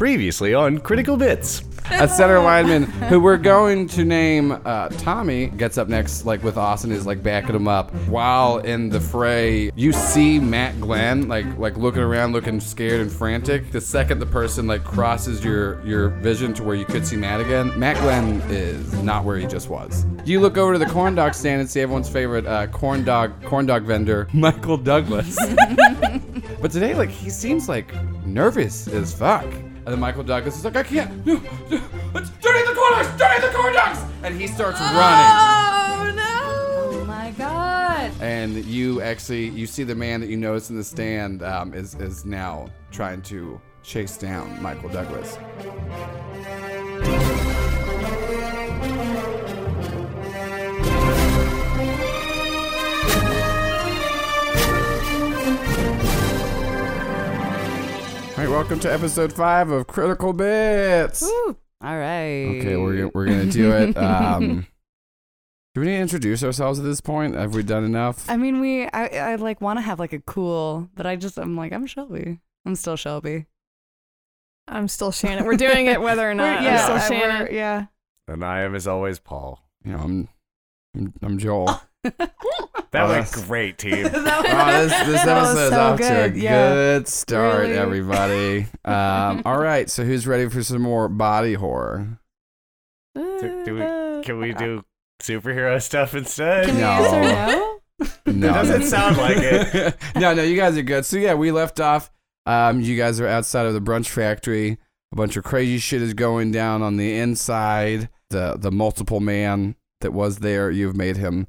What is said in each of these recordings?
Previously on Critical Bits. a center lineman who we're going to name uh, Tommy gets up next, like with Austin, is like backing him up. While in the fray, you see Matt Glenn like like looking around, looking scared and frantic. The second the person like crosses your your vision to where you could see Matt again, Matt Glenn is not where he just was. You look over to the corn dog stand and see everyone's favorite uh, corn dog corn dog vendor, Michael Douglas. but today, like he seems like nervous as fuck. And then Michael Douglas is like, I can't. No, no, don't the corn dogs! Don't the corn dogs! And he starts running. Oh no! Oh my god! And you actually, you see the man that you noticed in the stand um, is is now trying to chase down Michael Douglas. Right, welcome to episode five of Critical Bits. Woo. All right. Okay, we're gonna, we're gonna do it. Um, do we need to introduce ourselves at this point? Have we done enough? I mean, we. I, I like want to have like a cool, but I just I'm like I'm Shelby. I'm still Shelby. I'm still Shannon. We're doing it whether or not. yeah, I'm still Shannon. Yeah. And I am, as always, Paul. You know, I'm I'm, I'm Joel. That Oh, went great, team. Oh, this this That was episode is so off to a good, yeah. good start, Really? everybody. Um, all right, so who's ready for some more body horror? do, do we, can we do superhero stuff instead? Can we No. answer no? No, It doesn't sound like it. no, no, you guys are good. So yeah, we left off. Um, you guys are outside of the brunch factory. A bunch of crazy shit is going down on the inside. The the multiple man that was there, you've made him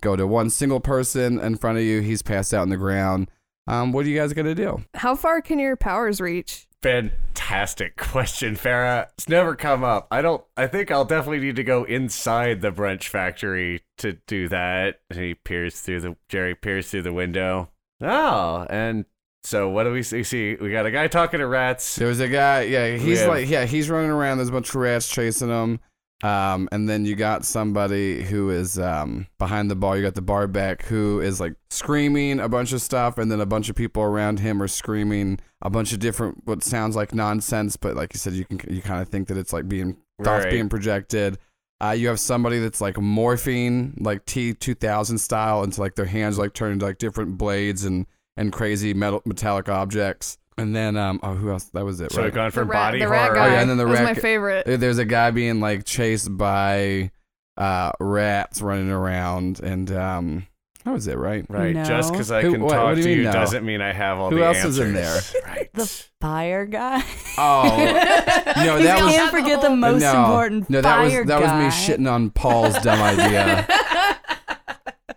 go to one single person in front of you. He's passed out on the ground. Um, what are you guys gonna do? How far can your powers reach? Fantastic question, Farah. It's never come up. I don't. I think I'll definitely need to go inside the brunch factory to do that. And he peers through the. Jerry peers through the window. Oh, and so what do we see? see? We got a guy talking to rats. There was a guy. Yeah, he's have- like yeah, he's running around. There's a bunch of rats chasing him. Um, and then you got somebody who is um behind the bar. You got the bar back who is like screaming a bunch of stuff, and then a bunch of people around him are screaming a bunch of different what sounds like nonsense, but like you said, you can you kind of think that it's like being thoughts Right. being projected. Uh, you have somebody that's like morphing like T two thousand style into like their hands like turn into like different blades and and crazy metal metallic objects. And then um oh who else that was it So right? we've gone from the rat, body the rat horror. guy. Oh, yeah, and then the that was rat my favorite. There's a guy being like chased by uh rats running around and um that was it right Right, No. just because I Who- can what- talk what do you to mean you no? doesn't mean I have all Who the else answers. is in there? Right. The fire guy. oh no you that was can't forget the most no, important no that was fire that was me shitting on Paul's dumb idea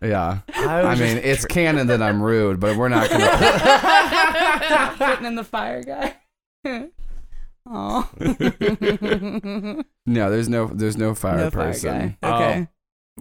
yeah I, I mean just it's canon that I'm rude but we're not gonna Putting in the fire guy. Oh. no there's no there's no fire no fire person guy. Oh. Okay.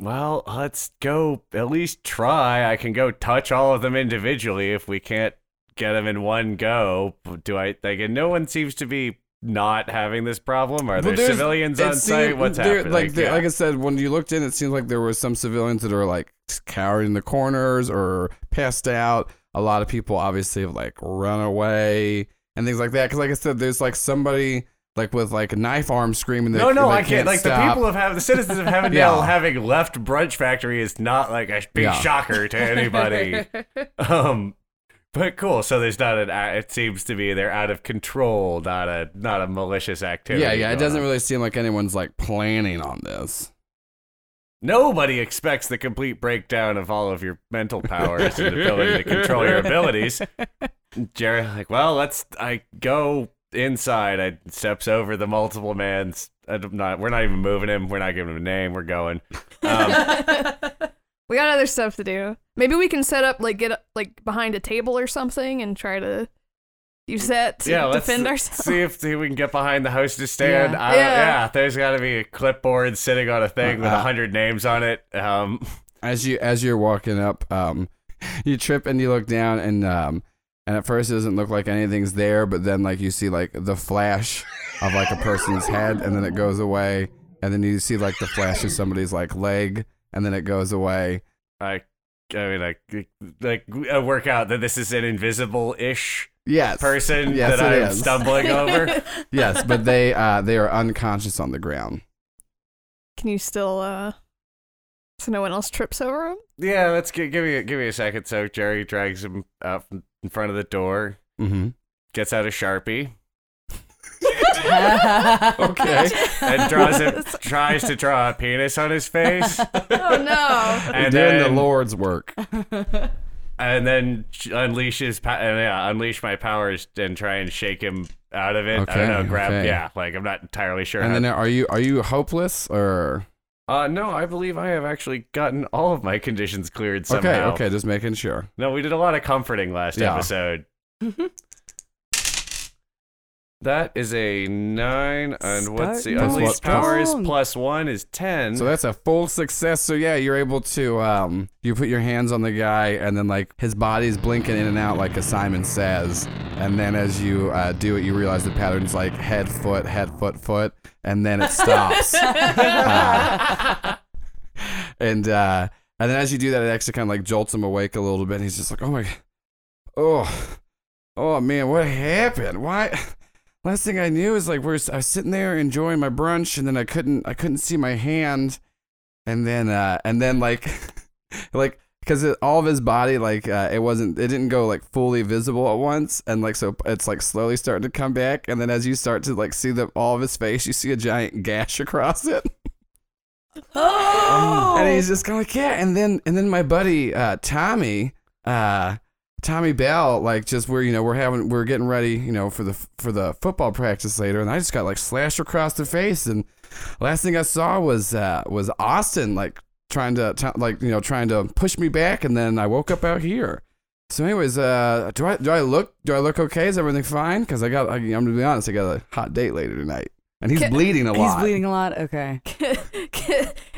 Well, let's go at least try. I can go touch all of them individually if we can't get them in one go. Do I like and no one seems to be not having this problem? Are Well, there civilians it on site? What's happening? Like, there- yeah. like I said, when you looked in, it seemed like there were some civilians that are like cowering in the corners or passed out. A lot of people obviously have like run away and things like that. Because, like I said, there's like somebody like with like a knife arm screaming. That no, no, I can't. Like the people of have the citizens of Heavendale Yeah. having left Brunch Factory is not like a big Yeah. shocker to anybody. um, but cool. So there's not an. It seems to be they're out of control, not a not a malicious activity. Yeah, yeah. It doesn't on. really seem like anyone's like planning on this. Nobody expects the complete breakdown of all of your mental powers and ability to control your abilities. Jerry, like, well, let's. I go inside. I steps over the multiple man's. I'm not. We're not even moving him. We're not giving him a name. We're going. Um, we got other stuff to do. Maybe we can set up like get like behind a table or something and try to use that to yeah, let's defend ourselves. see if we can get behind the hostess stand. Yeah. I Yeah. yeah, there's got to be a clipboard sitting on a thing with a Uh, hundred names on it. Um, as you as you're walking up, um, you trip and you look down and um, and at first it doesn't look like anything's there, but then like you see like the flash of like a person's head, and then it goes away, and then you see like the flash of somebody's like leg, and then it goes away. I, I mean, I like I work out that this is an invisible-ish yes. person Yes, that it I'm is. stumbling over? Yes, but they uh, they are unconscious on the ground. Can you still uh so no one else trips over him? Yeah, let's gi- give me a, give me a second. So Jerry drags him out in front of the door, Mm-hmm. gets out a sharpie, Okay. and draws it. tries to draw a penis on his face, Oh no. and doing then the Lord's work. And then sh- unleashes pa- uh, yeah, unleash my powers and try and shake him out of it. I Okay, don't know, grab okay. yeah, like I'm not entirely sure. And how- then are you are you hopeless or uh, no, I believe I have actually gotten all of my conditions cleared somehow. okay? Okay, just making sure. No, we did a lot of comforting last Yeah. episode. That is a nine, and what's the Starting off unleashed powers plus one is ten. So that's a full success. So yeah, you're able to um you put your hands on the guy and then like his body's blinking in and out like a Simon says. And then as you uh, do it, you realize the pattern's like head, foot, head, foot, foot, and then it stops. Uh, and uh, and then as you do that, it actually kind of like jolts him awake a little bit. And he's just like, oh my, oh, oh man, what happened? Why? Last thing I knew is like we're I was sitting there enjoying my brunch, and then I couldn't I couldn't see my hand, and then uh and then like like because all of his body like uh, it wasn't it didn't go like fully visible at once. And like so it's like slowly starting to come back. And then as you start to like see the all of his face you see a giant gash across it. Oh! and he's just kind of like yeah. And then and then my buddy uh tommy uh tommy bell like just we're you know we're having we're getting ready you know for the for the football practice later and i just got like slashed across the face and last thing i saw was uh was austin like trying to t- like you know trying to push me back and then i woke up out here. So anyways uh do i do i look do i look okay? Is everything fine? Because i got I, i'm gonna be honest i got a hot date later tonight and he's Ca- bleeding a lot He's bleeding a lot. Okay.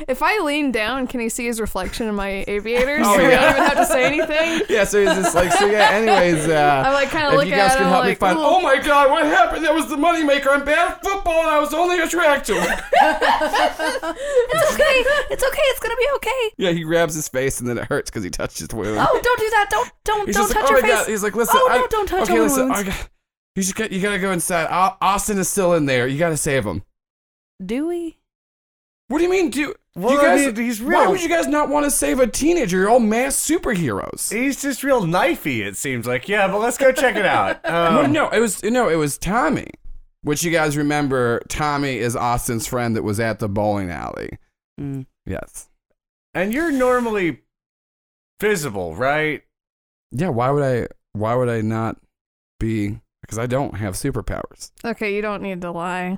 if I lean down, can he see his reflection in my aviators? Oh, so yeah. I don't even have to say anything. yeah so he's just like so yeah anyways uh I like kind of if look you guys at can him help like, me find, "Ooh." oh my god, what happened? That was the moneymaker. I'm bad at football and I was only attractive. it's okay. It's okay. It's gonna be okay. yeah, he grabs his face and then it hurts because he touched his wound. Oh, don't do that. Don't don't He's don't just like, touch oh your my face. god. He's like, listen, Oh, I, no, don't touch okay, your listen, wounds. I got- you just got, you gotta go inside. Austin is still in there. You gotta save him. Do we? What do you mean, do Well, you I guys? mean, he's Why would you guys not want to save a teenager? You're all mass superheroes. He's just real knifey. It seems like. Yeah, but let's go check it out. no, Um, no, it was no, it was Tommy. Which you guys remember? Tommy is Austin's friend that was at the bowling alley. Mm. Yes. And you're normally visible, right? Yeah, why would I why would I not be because I don't have superpowers. Okay, you don't need to lie.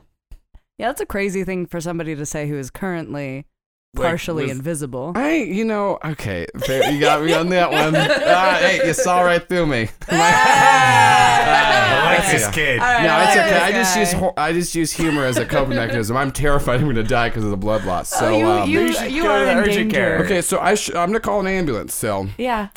Yeah, that's a crazy thing for somebody to say who is currently Like, partially with- invisible. I you know, okay, fair, you got me on that one. Ah, hey, you saw right through me. I like this kid. All right, No, it's okay. I just use I just use humor as a coping mechanism. I'm terrified I'm gonna die because of the blood loss. So oh, you um, you, you you are to the in urgent care. danger. okay, so I sh- I'm gonna call an ambulance. So Yeah.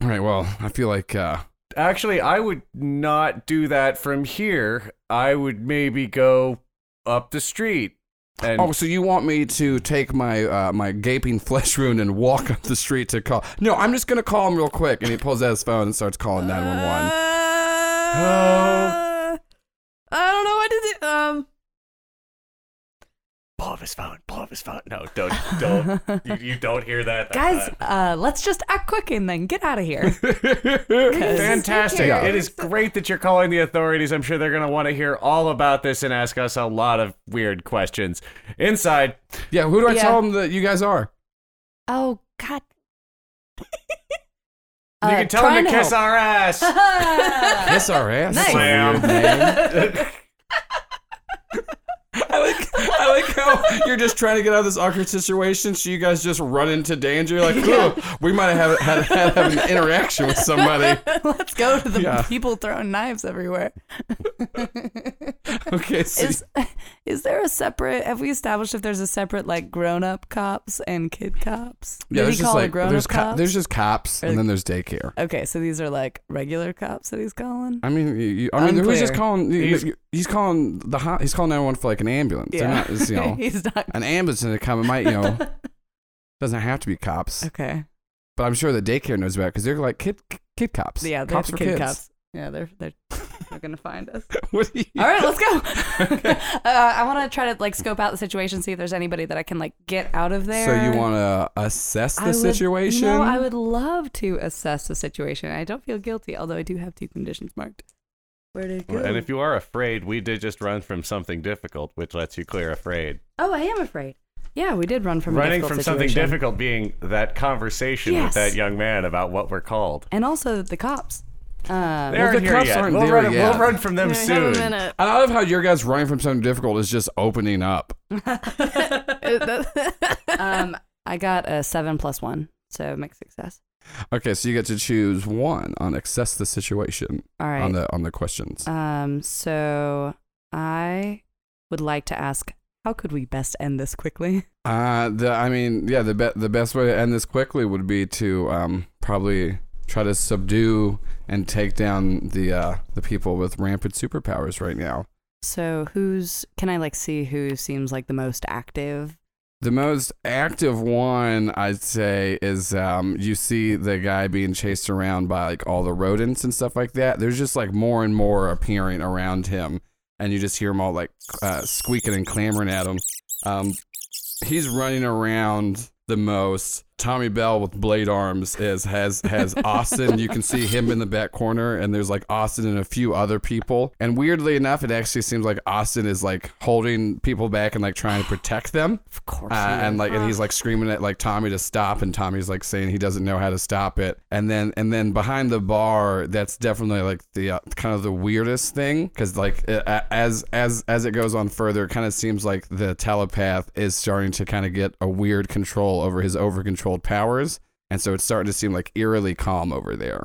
all right, well, I feel like uh, Actually, I would not do that from here. I would maybe go up the street. And oh, so you want me to take my uh, my gaping flesh wound and walk up the street to call? No, I'm just gonna call him real quick, and he pulls out his phone and starts calling 911. Uh, I don't know what to do. Um, pull up his phone. Pull up his phone. No, don't, don't. you, you don't hear that, That's Guys, not- uh, let's just act quick and then get out of here. Fantastic. Yeah. It is great that you're calling the authorities. I'm sure they're going to want to hear all about this and ask us a lot of weird questions. Inside, yeah, who do I Yeah. tell them that you guys are? oh God. you can tell them to kiss our ass. Kiss our ass. That's a Nice. weird name. I like, I like how you're just trying to get out of this awkward situation, so you guys just run into danger. You're like, "Ooh, we might have had, had, had an interaction with somebody. Let's go to the Yeah. people throwing knives everywhere. Okay, so Is is there a separate? Have we established if there's a separate like grown up cops and kid cops? yeah, Did there's just like there's up co- cops? there's just cops, Or- and then there's daycare. okay, so these are like regular cops that he's calling. I mean, you, you- I mean, who's just calling? He's, He's- he's calling the hot. He's calling 911 for like an ambulance. They're not, it's, you know, he's not. an ambulance to come. It might, you know, doesn't have to be cops, Okay. but I'm sure the daycare knows about because they're like kid kid cops. Yeah, they're cops the for kid kids. cops. Yeah, they're they're They're gonna find us. What do you? All right, let's go. uh, I want to try to like scope out the situation, see if there's anybody that I can like get out of there. So you want to assess I the would- situation? You know, I would love to assess the situation. I don't feel guilty, although I do have two conditions marked. Where did it go? And if you are afraid, we did just run from something difficult, which lets you clear afraid. oh, I am afraid. Yeah, we did run from Running difficult from something difficult being that conversation with that young man about what we're called. and also the cops. Um, They aren't the here cops yet. aren't we'll, there run, yet. we'll run from them Yeah, soon. a. I love how your guys running from something difficult is just opening up. um, I got a seven plus one, so make success. Okay, so you get to choose one on assess the situation All right. on the on the questions. Um, so I would like to ask, how could we best end this quickly? Uh, the I mean, yeah, the be- the best way to end this quickly would be to um probably try to subdue and take down the uh the people with rampant superpowers right now. So who's can I like see who seems like the most active? The most active one, I'd say, is um, you see the guy being chased around by like all the rodents and stuff like that. There's just like more and more appearing around him, and you just hear them all like uh, squeaking and clamoring at him. Um, he's running around the most. Tommy Bell with blade arms is has has Austin. You can see him in the back corner, and there's like Austin and a few other people. And weirdly enough, it actually seems like Austin is like holding people back and like trying to protect them. Of course. Uh, and like, and he's like screaming at like Tommy to stop, and Tommy's like saying he doesn't know how to stop it. And then, and then behind the bar, that's definitely like the uh, kind of the weirdest thing, because like uh, as as as it goes on further, it kind of seems like the telepath is starting to kind of get a weird control over his over controlled powers, and so it's starting to seem like eerily calm over there.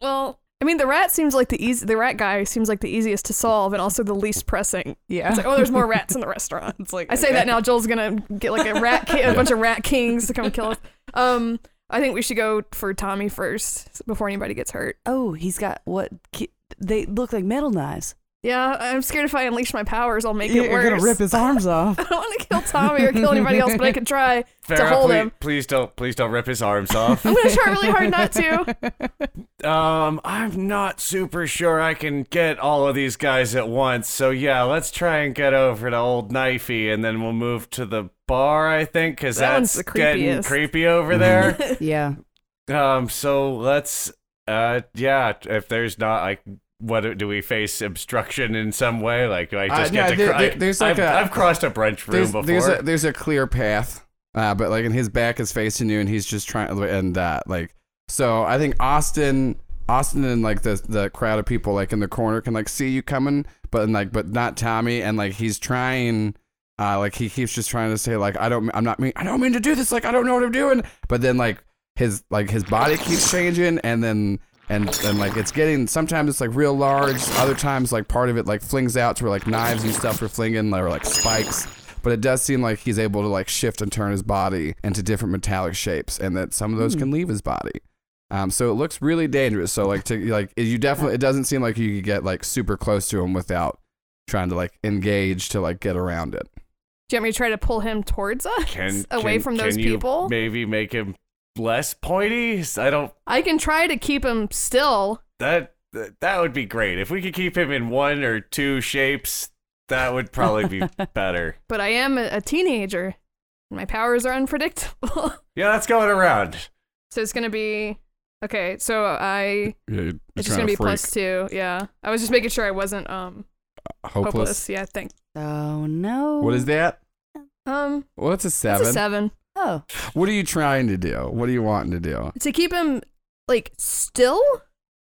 well, I mean, the rat seems like the easy. The rat guy seems like the easiest to solve and also the least pressing. yeah. It's like, oh, there's more rats in the restaurant. It's like I say that now. Joel's gonna get like a rat, ki- a bunch of rat kings to come kill us. Um, I think we should go for Tommy first before anybody gets hurt. Oh, he's got what? ki- They look like metal knives. Yeah, I'm scared if I unleash my powers, I'll make it You're worse. gonna rip his arms off. I don't want to kill Tommy or kill anybody else, but I could try to Farrah, hold please, him. please don't please don't rip his arms off. I'm gonna try really hard not to. um, I'm not super sure I can get all of these guys at once. So yeah, let's try and get over to Old Knifey, and then we'll move to the bar. I think because That one's that's the getting creepiest. creepy over there. yeah. um, so let's uh, yeah, if there's not like. What do- we face obstruction in some way? Like, do I Uh, just yeah, get to? there- there's like I've, a- I've crossed a brunch room there's, before. there's a there's a clear path, uh, but like, and his back is facing you, and he's just trying, and uh, like, so I think Austin, Austin, and like the the crowd of people like in the corner can like see you coming, but and, like, but not Tommy, and like he's trying. Uh, like he keeps just trying to say like I don't I'm not mean I don't mean to do this like I don't know what I'm doing but then like his like his body keeps changing and then and and like it's getting sometimes it's like real large other times like part of it like flings out to where like knives and stuff are flinging or like spikes. But it does seem like he's able to like shift and turn his body into different metallic shapes and that some of those can leave his body. Um, so it looks really dangerous. So like to like you definitely it doesn't seem like you could get like super close to him without trying to like engage to like get around it. Do you want me to try to pull him towards us, can away can- from those can you people? Maybe make him less pointy. I don't. I can try to keep him still. That that that would be great if we could keep him in one or two shapes. That would probably be better. But I am a, a teenager. My powers are unpredictable. Yeah, that's going around. so it's gonna be okay. So I yeah, it's just gonna to be freak. plus two. Yeah, I was just making sure I wasn't um hopeless. hopeless. Yeah, thank. Oh no. what is that Um, well it's a it's a seven. Oh, what are you trying to do what are you wanting to do To keep him like still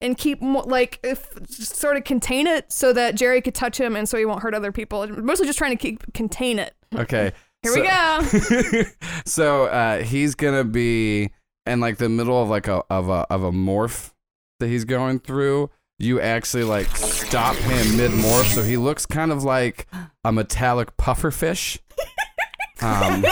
and keep mo- like if sort of contain it so that Jerry could touch him and so he won't hurt other people. Mostly just trying to keep contain it. okay Here we go. so uh, he's gonna be in like the middle of like a of a of a morph that he's going through. You actually like stop him mid morph, so he looks kind of like a metallic pufferfish. Um,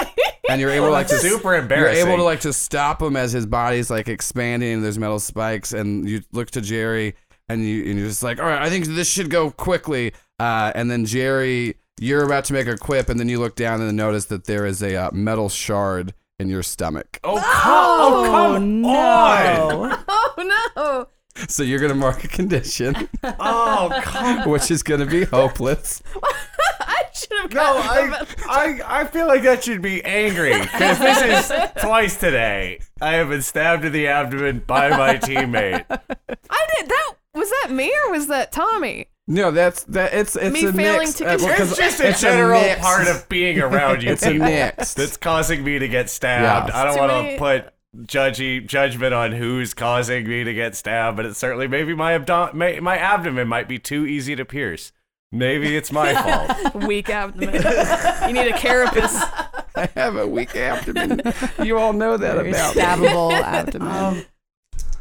and you're able to like to Super embarrassing. you're able to like to stop him as his body's like expanding and there's metal spikes and you look to Jerry and you and you're just like all right I think this should go quickly uh, and then Jerry you're about to make a quip and then you look down and notice that there is a uh, metal shard in your stomach oh, come, oh, come on! Oh no! So you're gonna mark a condition, Oh, come which is gonna be hopeless. I should have No, I, I, I feel like that should be angry because this is twice today. I have been stabbed in the abdomen by my teammate. I did that. Was that me or was that Tommy? No, that's that. It's it's Me a failing mix. to uh, control- It's just a it's general mix. part of being around you It's a mix. that's causing me to get stabbed. Yes. I don't Too want many- to put judgy judgment on who's causing me to get stabbed, but it's certainly maybe my abdom- my, my abdomen might be too easy to pierce. Maybe it's my fault. Weak abdomen. you need a carapace. I have a weak abdomen. You all know that Very about me. stabbable abdomen.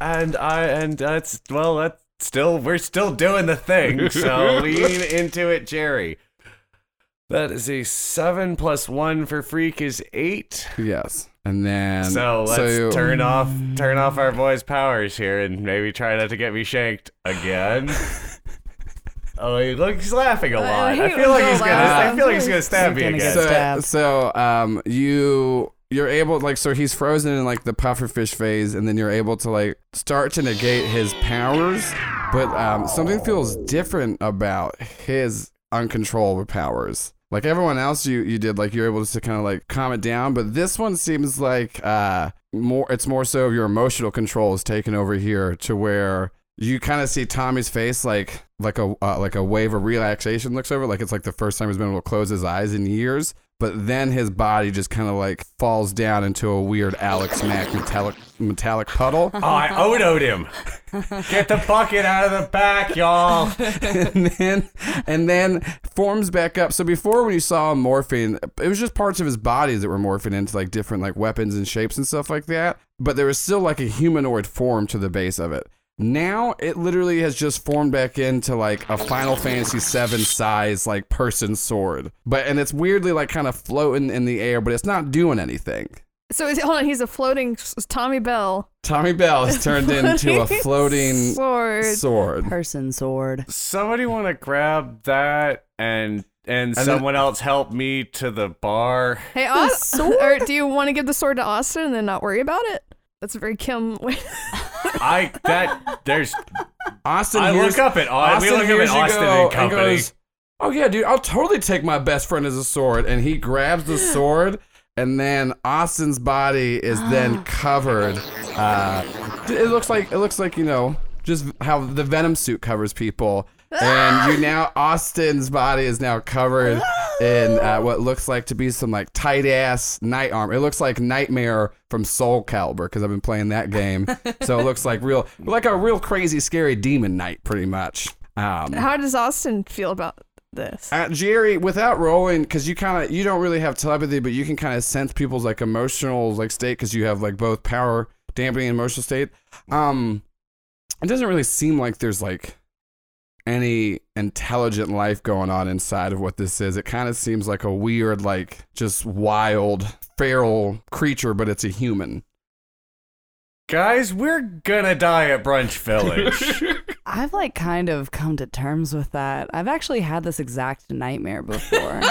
Um, and I and that's well that's still we're still doing the thing. So lean into it, Jerry. That is a seven plus one for freak is eight. Yes, and then So let's you- turn off turn off our boy's powers here and maybe try not to get me shanked again. Oh, he looks he's laughing a Uh, lot. he I feel like he's gonna. I loud. feel like he's gonna stab me again. get So, stabbed. so um, you you're able like so he's frozen in like the pufferfish phase, and then you're able to like start to negate his powers, but um, something feels different about his uncontrollable powers. Like everyone else, you you did like you're able to kind of like calm it down, but this one seems like uh more. It's more so of your emotional control is taken over here to where you kind of see Tommy's face like like a uh, like a wave of relaxation looks over like it's like the first time he's been able to close his eyes in years but then his body just kind of like falls down into a weird Alex Mack metallic metallic puddle Oh, I odoed him. Get the bucket out of the back, y'all. and then and then forms back up so before when you saw him morphing it was just parts of his body that were morphing into like different like weapons and shapes and stuff like that but there was still like a humanoid form to the base of it now it literally has just formed back into like a Final Fantasy VII size like person sword, but and it's weirdly like kind of floating in the air, but it's not doing anything. So is, hold on, he's a floating Tommy Bell. Tommy Bell has turned into a floating sword. sword. Person sword. Somebody want to grab that and and, then- someone else help me to the bar. Hey, Austin, or do you want to give the sword to Austin and then not worry about it? That's a very Kim way. I that there's Austin, I hears- look up at Au- we look up at hears you Austin go and Company. goes, "Oh yeah, dude, I'll totally take my best friend as a sword." And he grabs the sword, and then Austin's body is then covered. Uh, it looks like it looks like you know just how the Venom suit covers people, and you now Austin's body is now covered in uh, what looks like to be some like tight ass knight armor. It looks like Nightmare from Soul Calibur because I've been playing that game, so it looks like real like a real crazy scary demon knight pretty much. Um, How does Austin feel about this? uh, Jerry, without rolling, because you kind of you don't really have telepathy, but you can kind of sense people's like emotional like state because you have like both power dampening and emotional state. Um, it doesn't really seem like there's like any intelligent life going on inside of what this is. It kind of seems like a weird, like just wild, feral creature, but it's a human. Guys, we're gonna die at Brunch Village. I've like kind of come to terms with that. I've actually had this exact nightmare before.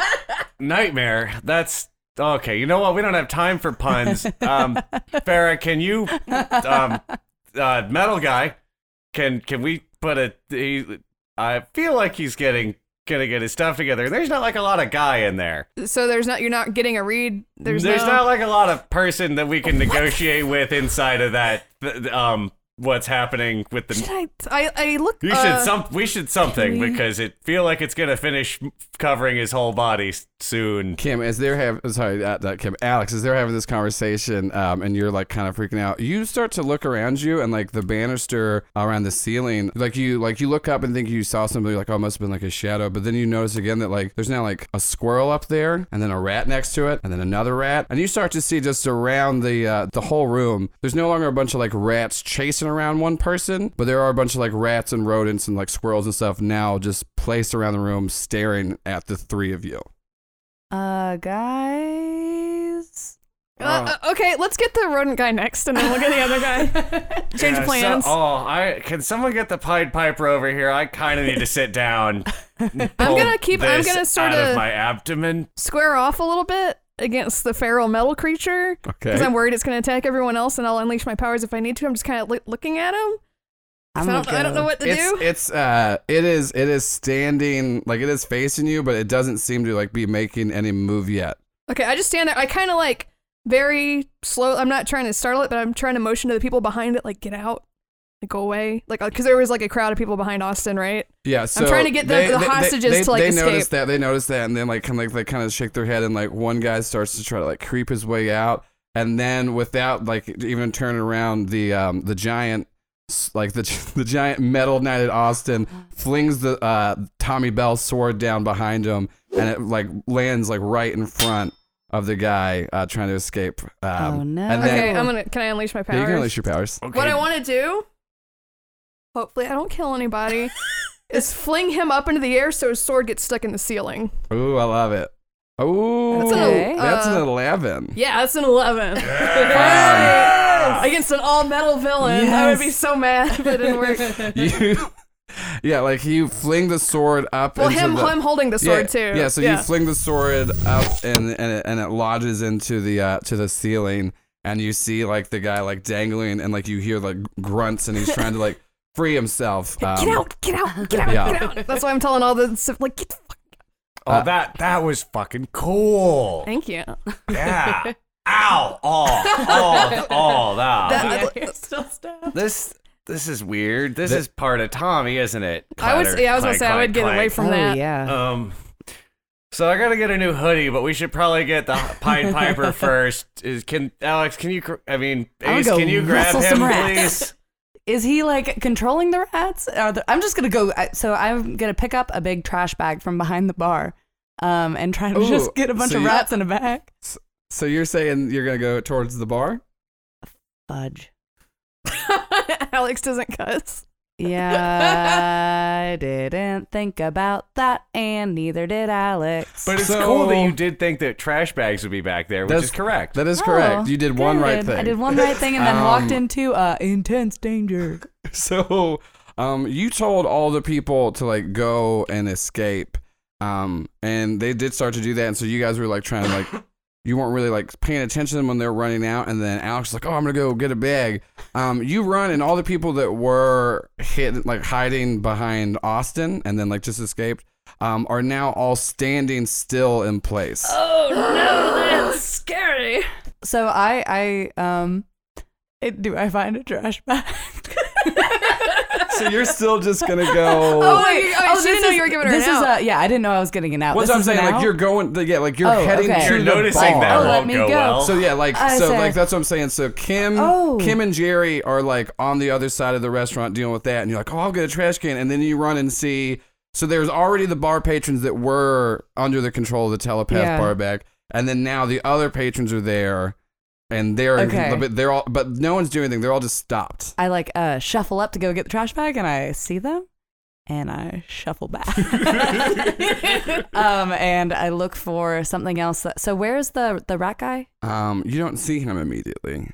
Nightmare. That's okay. You know what? We don't have time for puns. Um, Farrah, can you, um, uh, metal guy, can can we put a? He, I feel like he's getting gonna get his stuff together. There's not like a lot of guy in there. So there's not you're not getting a read. There's, There's no, not like a lot of person that we can negotiate with inside of that. Um, what's happening with the? Should I, I I look. You uh, should some. We should something we- because it feel like it's gonna finish covering his whole body soon. Kim, as they're having, sorry, not Kim, Alex, as they're having this conversation, um, and you're like kind of freaking out, you start to look around you, and like the banister around the ceiling, like you, like you look up and think you saw somebody, like oh, must have been like a shadow, but then you notice again that like there's now like a squirrel up there, and then a rat next to it, and then another rat, and you start to see just around the uh, the whole room, there's no longer a bunch of like rats chasing around one person, but there are a bunch of like rats and rodents and like squirrels and stuff now just placed around the room, staring at the three of you. Uh, guys. Uh, uh, okay, let's get the rodent guy next, and then we'll get the other guy. Change Yeah, plans. So, oh, I can someone get the Pied Piper over here? I kind of need to sit down. I'm gonna keep- I'm gonna sorta- my abdomen. Square off a little bit against the feral metal creature Okay. because I'm worried it's going to attack everyone else, and I'll unleash my powers if I need to. I'm just kind of li- looking at him, I'm I don't, I don't know what to it's do. it's uh it is it is standing like it is facing you, but it doesn't seem to like be making any move yet. Okay, I just stand there. I kind of like very slow. I'm not trying to startle it, but I'm trying to motion to the people behind it, like get out, like go away, like because there was like a crowd of people behind Austin, right? Yeah, so I'm trying to get the- the hostages they, to, like, they escape. notice that they notice that, and then like kind of like they kind of shake their head, and like one guy starts to try to like creep his way out, and then without like even turning around, the um the giant like the the giant metal knighted Austin flings the uh Tommy Bell sword down behind him, and it like lands like right in front of the guy uh, trying to escape. Um, Oh, no. And then Okay, I'm gonna. Can I unleash my powers? yeah, powers? you can unleash your powers. Okay. What I want to do, hopefully I don't kill anybody, is fling him up into the air so his sword gets stuck in the ceiling. Ooh, I love it. Ooh, That's an Okay. that's an uh, eleven. Yeah, that's an 11. Against an all metal villain. I would be so mad if it didn't work. you yeah like you fling the sword up Well, into him, the, him holding the yeah, sword too. yeah so you fling the sword up and and it, and it lodges into the uh to the ceiling and you see like the guy like dangling and like you hear like grunts and he's trying to like free himself um, get out, get out, get out, Yeah. get out. That's why I'm telling all the stuff, like, get the fuck. Oh, that that was fucking cool. Thank you. Yeah. Ow. Oh. Oh. Oh. That. That- Still stab. This. This is weird. This The- is part of Tommy, isn't it? I was, yeah, I was gonna clank, say I would clank, get away clank. from oh, that. yeah. Um. So I gotta get a new hoodie, but we should probably get the Pied Piper first. Is can Alex? Can you? I mean, Ace, can you grab him, some rats. please? Is he like controlling the rats? Are the, I'm just gonna go. So I'm gonna pick up a big trash bag from behind the bar, um, and try to Ooh, just get a bunch so of you- rats in a bag. So you're saying you're gonna go towards the bar Fudge. Alex doesn't cuss. Yeah, I didn't think about that, and neither did Alex. But it's So- cool that you did think that trash bags would be back there, which That's- is correct. that is Oh, correct you did one right good. thing I did one right thing and then walked Um, into uh, intense danger. so um you told all the people to like go and escape um and they did start to do that and so you guys were like trying to like you weren't really like paying attention when they were running out and then alex was like oh i'm gonna go get a bag um you run and all the people that were hid like hiding behind austin and then like just escaped um are now all standing still in place Oh no, that's scary. So I, I, um, it, do I find a trash bag? so you're still just gonna go oh, oh, wait, oh, oh she didn't know is- you were giving her This an is out. a yeah. I didn't know I was getting an out. What's This I'm is an saying? Like out? you're going, yeah, like you're Oh, heading okay. to You're the noticing bar. that Oh, let won't me go go. well. So yeah, like I so say- like that's what I'm saying. So Kim, Oh. Kim and Jerry are like on the other side of the restaurant dealing with that, and you're like, oh, I'll get a trash can, and then you run and see. So there's already the bar patrons that were under the control of the telepath Yeah. bar back, and then now the other patrons are there, and they're Okay. but they're all but no one's doing anything. They're all just stopped. I like uh shuffle up to go get the trash bag, and I see them, and I shuffle back. um, and I look for something else. That, so where's the the rat guy? Um, you don't see him immediately.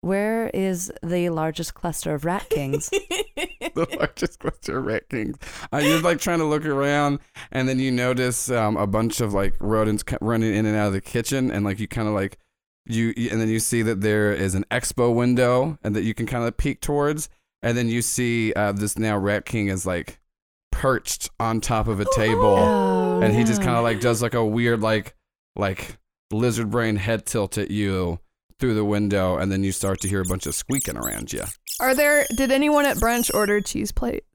Where is the largest cluster of rat kings? the largest cluster of rat kings. Uh, you're like trying to look around, and then you notice um, a bunch of like rodents running in and out of the kitchen, and like you kind of like you, you- and then you see that there is an expo window, and that you can kind of peek towards, and then you see uh, this now rat king is like perched on top of a table, Oh, and he just kind of like does like a weird like like lizard brain head tilt at you through the window, and then you start to hear a bunch of squeaking around you. Are there? Did anyone at brunch order cheese plates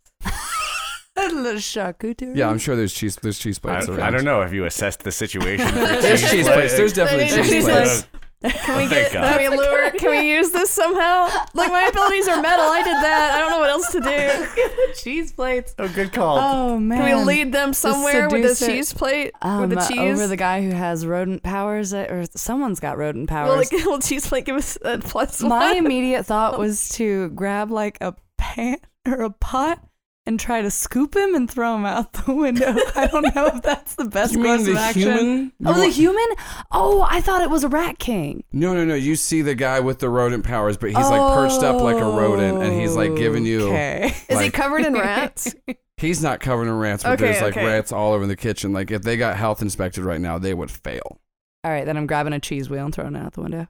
a little charcuterie. Yeah, I'm sure there's cheese. There's cheese I, plates around. I don't know if you assessed the situation. For There's cheese cheese plates. There's definitely cheese cheese plates. Can we get? thank Can we lure? Can we use this somehow? Like my abilities are metal. I did that. I don't know what else to do. cheese plates. Oh, good call. Oh man. Can we lead them somewhere with the seducer. cheese plate? um, with the uh, cheese? over the guy who has rodent powers, uh, or someone's got rodent Will powers. the will cheese plate give us a plus My immediate thought was to grab like a pan or a pot and try to scoop him and throw him out the window. I don't know if that's the best You course mean of the action. human? Oh, the human? Oh, I thought it was a rat king. No, no, no. You see the guy with the rodent powers, but he's like perched up like a rodent, and he's like giving you. Okay. Is he like- covered in rats? He's not covered in rats, but Okay, there's like okay. rats all over the kitchen. Like if they got health inspected right now, they would fail. All right, then I'm grabbing a cheese wheel and throwing it out the window.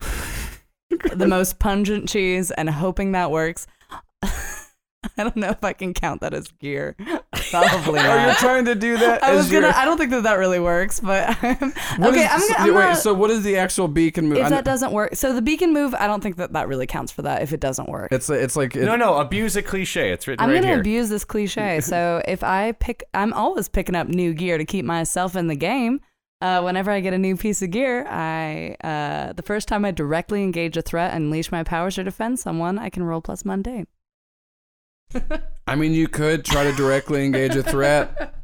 the most pungent cheese and hoping that works. I don't know if I can count that as gear. Probably you're not. trying to do that. I was gonna. your- I don't think that that really works, but okay. I'm What gonna. is- I'm so- wait, not, so what is the actual beacon move? If that doesn't work, so the beacon move, I don't think that that really counts for that. If it doesn't work, it's it's like it, no, no, abuse a cliche. It's written I'm right gonna here. abuse this cliche. so if I pick, I'm always picking up new gear to keep myself in the game. Uh, whenever I get a new piece of gear, I uh, the first time I directly engage a threat and unleash my powers or defend someone, I can roll plus mundane. I mean, you could try to directly engage a threat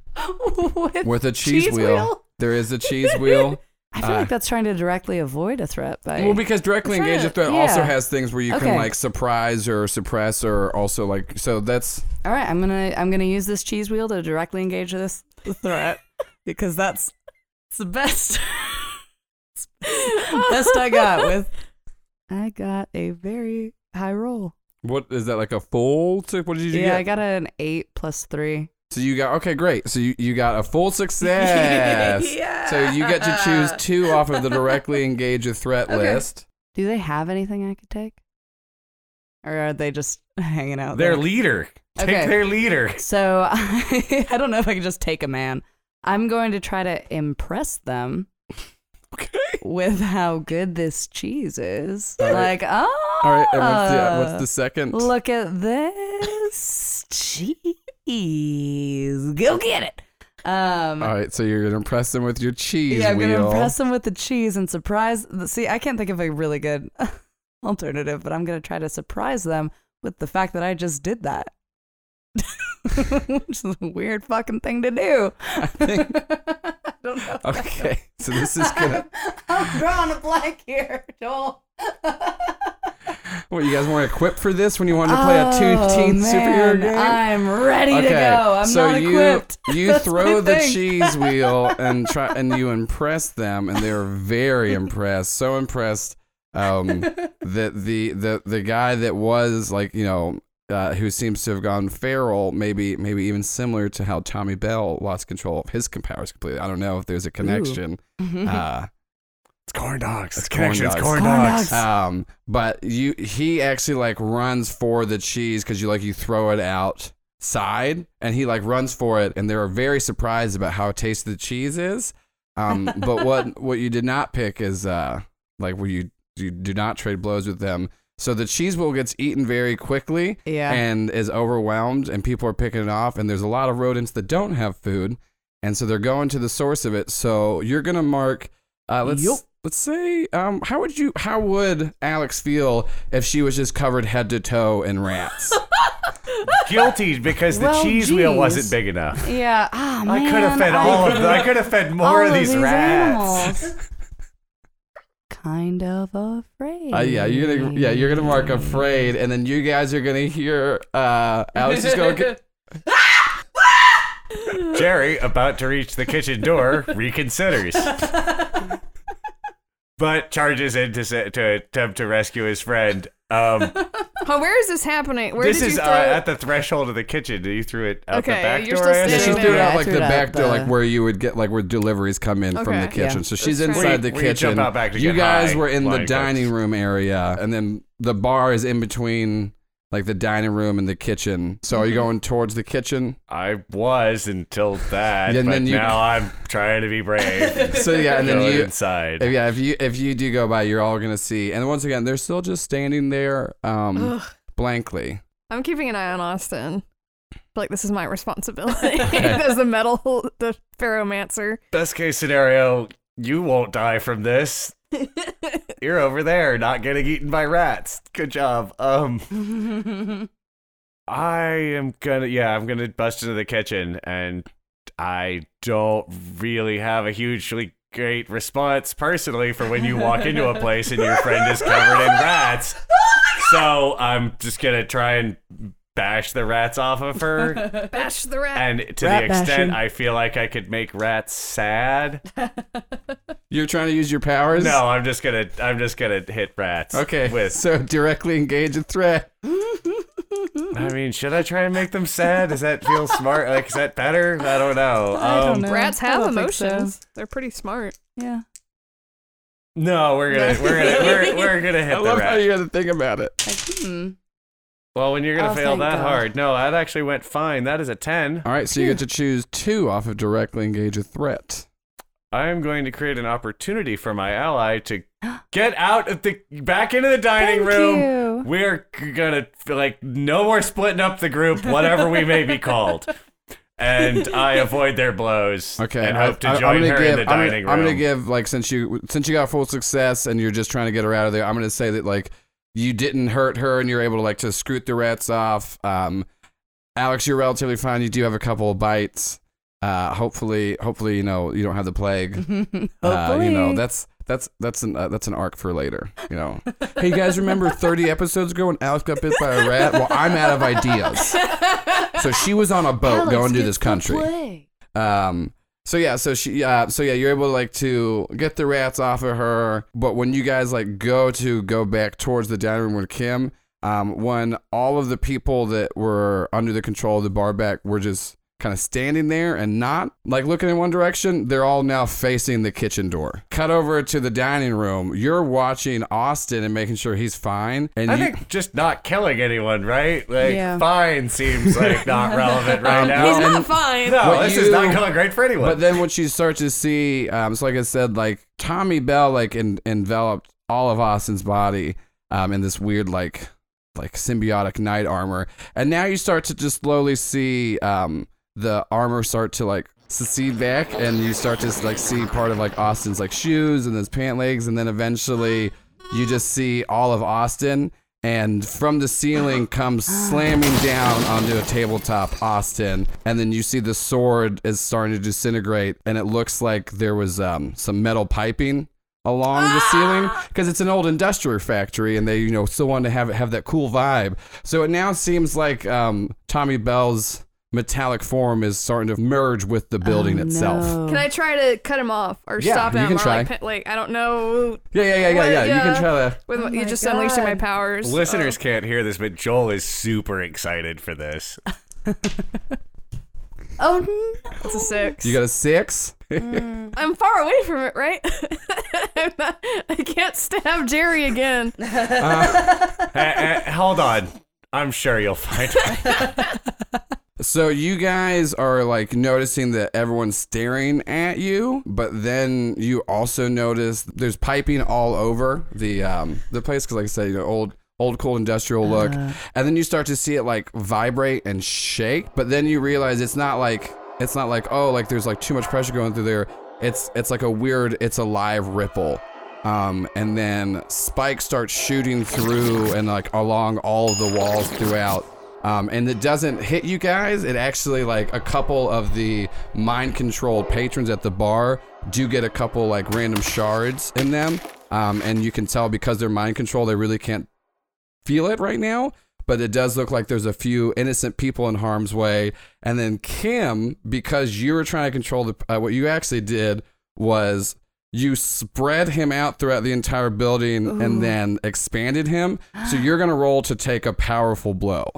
With with a cheese, wheel. There is a cheese wheel. I feel Uh, like that's trying to directly avoid a threat by. Well, because directly engage a threat also has things where you can like surprise or suppress or also like so that's All right, I'm gonna I'm gonna use this cheese wheel to directly engage this threat because that's it's the best best I got with. I got a very high roll. What is that like a full? To, what did you Yeah, get? I got an eight plus three. So you got okay, great. So you, you got a full success. yeah. So you get to choose two off of the directly engage a threat Okay. list. Do they have anything I could take, or are they just hanging out Their there? leader. Take Okay. their leader. So I don't know if I can just take a man. I'm going to try to impress them Okay. with how good this cheese is. All right. Like, oh, All right. And what's the what's the second? look at this cheese. Go get it. Um, All right. So you're gonna impress them with your cheese yeah, I'm wheel. gonna impress them with the cheese and surprise. See, I can't think of a really good alternative, but I'm gonna try to surprise them with the fact that I just did that. Which is a weird fucking thing to do. I think- I don't know. Okay. So this is gonna. I'm drawing a blank here, Joel. What you guys weren't equipped for this when you wanted to play a two teen Oh, superhero game? I'm ready to go. I'm so not you equipped. you throw the thing. cheese wheel and try and you impress them and they're very impressed. So impressed um, that the the the guy that was like you know. Uh, who seems to have gone feral, maybe maybe even similar to how Tommy Bell lost control of his powers completely. I don't know if there's a connection. Uh, It's corn dogs. It's It's connections. corn Corn, dogs. dogs. Um, but you he actually like runs for the cheese because you like you throw it outside and he like runs for it and they're very surprised about how tasty the cheese is. Um, but what what you did not pick is uh like where you you do not trade blows with them. So the cheese wheel gets eaten very quickly Yeah. and is overwhelmed and people are picking it off and there's a lot of rodents that don't have food and so they're going to the source of it. So you're gonna mark uh, let's Yup. let's say um, how would you how would Alex feel if she was just covered head to toe in rats? Guilty because the Well, cheese wheel wasn't big enough. yeah. Ah, I could have man, fed all of them. I could have fed more all of these, rats. animals. kind of afraid. uh, yeah, you're gonna yeah you're gonna mark afraid, and then you guys are gonna hear uh, Alex is going. to Jerry, about to reach the kitchen door, reconsiders. but charges in to, sa- to attempt to rescue his friend. Um, Oh, where is this happening? Where this did is you uh, throw it? at the threshold of the kitchen. You threw it out the Okay, back you're door. still Yeah, she threw it out like the back door, the- like where you would get like where deliveries come in from the kitchen. Yeah. So she's That's inside fine. the Where you kitchen. jump out back to you get guys high, were in the dining cooks. room area, and then the bar is in between like the dining room and the kitchen. So Mm-hmm. are you going towards the kitchen? I was until that, and but then you- now I'm trying to be brave. So yeah, and then you inside. If, yeah, if you if you do go by, you're all gonna see. And once again, they're still just standing there, um, blankly. I'm keeping an eye on Austin. Like this is my responsibility as the metal, the Pharaohmancer. Best case scenario, you won't die from this. You're over there, not getting eaten by rats. Good job. Um, I am gonna, yeah, I'm gonna bust into the kitchen, and I don't really have a hugely great response personally for when you walk into a place and your friend is covered in rats. So I'm just gonna try and bash the rats off of her. Bash the rat. And to Rat the extent bashing. I feel like I could make rats sad, You're trying to use your powers. no, I'm just gonna I'm just gonna hit rats. Okay. With so directly engage a threat. I mean, should I try and make them sad? Does that feel smart? Like, is that better? I don't know. I don't Um, know. Rats have don't so. emotions. They're pretty smart. Yeah. No, we're gonna we're gonna we're, we're gonna hit I the love how rat. you had to think about it. Like, hmm. Well, when you're gonna Oh, fail that God. hard, no, that actually went fine. That is a ten. All right, so you get to choose two off of directly engage a threat. I am going to create an opportunity for my ally to get out of the back into the dining Thank room. you. We're gonna like no more splitting up the group, whatever we may be called. And I avoid their blows. Okay, and hope to I- I'm join gonna her give, in the I'm gonna- dining I'm gonna give like since you since you got full success and you're just trying to get her out of there. I'm gonna say that like you didn't hurt her and you're able to like to scoot the rats off. Um, Alex, you're relatively fine. You do have a couple of bites. Uh, hopefully, hopefully you know you don't have the plague. Uh, you know that's that's that's an uh, that's an arc for later. You know. hey, you guys, remember 30 episodes ago when Alex got bit by a rat? Well, I'm out of ideas. So she was on a boat Alex going to this country. Um. So yeah. So she. Uh. So yeah. You're able to like to get the rats off of her. But when you guys like go to go back towards the dining room with Kim, um, when all of the people that were under the control of the bar back were just kind of standing there and not like looking in one direction, they're all now facing the kitchen door. Cut over to the dining room. You're watching Austin and making sure he's fine. And I you, think just not killing anyone, right? Like Yeah. fine seems like not relevant right Um, now. He's not fine. no, What this is you- not going great for anyone. But then what you start to see, um, so like I said, like Tommy Bell like en- enveloped all of Austin's body um, in this weird like like symbiotic knight armor, and now you start to just slowly see um, the armor start to like secede back, and you start to like see part of like Austin's like shoes and his pant legs, and then eventually you just see all of Austin. And from the ceiling comes slamming down onto a tabletop Austin. And then you see the sword is starting to disintegrate. And it looks like there was um, some metal piping along the ceiling because it's an old industrial factory and they, you know, still want to have it have that cool vibe. So it now seems like um, Tommy Bell's metallic form is starting to merge with the building Oh, itself. no. Can I try to cut him off or Yeah, stop you him? can or try. Like, like I don't know. Yeah, yeah, yeah, yeah, yeah. You can try to. With Oh you my just unleashing my powers. Listeners can't hear this, but Joel is super excited for this. Oh no. It's a six. You got a six? I'm far away from it, right? I'm not- I can't stab Jerry again. Eh, eh, hold on. I'm sure you'll find out. So you guys are like noticing that everyone's staring at you, but then you also notice there's piping all over the um the place because like I said, you know, old old cool industrial look, and then you start to see it like vibrate and shake, but then you realize it's not like it's not like oh like there's like too much pressure going through there. It's it's like a weird it's a live ripple. Um, and then spikes start shooting through and like along all of the walls throughout. Um, and it doesn't hit you guys. It actually like a couple of the mind controlled patrons at the bar do get a couple like random shards in them. Um, and you can tell because they're mind controlled, they really can't feel it right now. But it does look like there's a few innocent people in harm's way. And then Kim, because you were trying to control the, uh, what you actually did was you spread him out throughout the entire building and then expanded him. So you're gonna roll to take a powerful blow.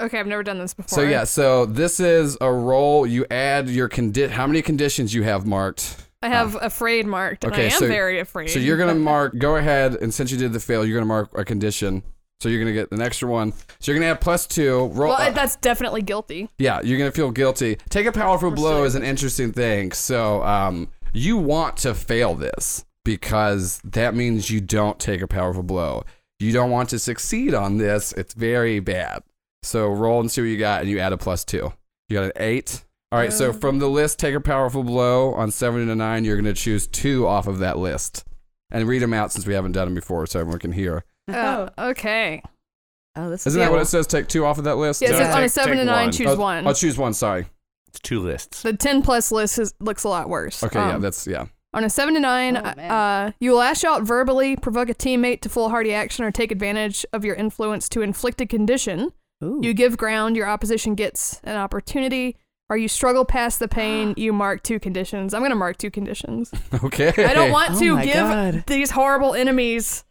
Okay, I've never done this before. So yeah, so this is a roll. You add your condi- how many conditions you have marked. I have afraid marked. and Okay, I am so- very afraid. So you're gonna mark. Go ahead and since you did the fail, you're gonna mark a condition. So you're gonna get an extra one. So you're gonna have plus two. Roll. Well, uh, that's definitely guilty. yeah, you're gonna feel guilty. Take a powerful blow is an interesting thing. So um, you want to fail this because that means you don't take a powerful blow. You don't want to succeed on this. It's very bad. So roll and see what you got, and you add a plus two. You got an eight. All right. So from the list, take a powerful blow on seven to nine. You're gonna choose two off of that list, and read them out since we haven't done them before, so everyone can hear. Uh, okay. Oh, this Isn't is that what it says? Take two off of that list. Yeah, it No, says on a take- seven take to nine, one. choose I'll, one. I'll choose one. Sorry. It's two lists. the ten plus list is, looks a lot worse. Okay. yeah. Um, That's yeah. On a seven to nine, Oh, man. uh, you will lash out verbally, provoke a teammate to foolhardy action, or take advantage of your influence to inflict a condition. Ooh. You give ground, your opposition gets an opportunity, or you struggle past the pain, you mark two conditions. I'm going to mark two conditions. Okay. I don't want Oh to my give God. these horrible enemies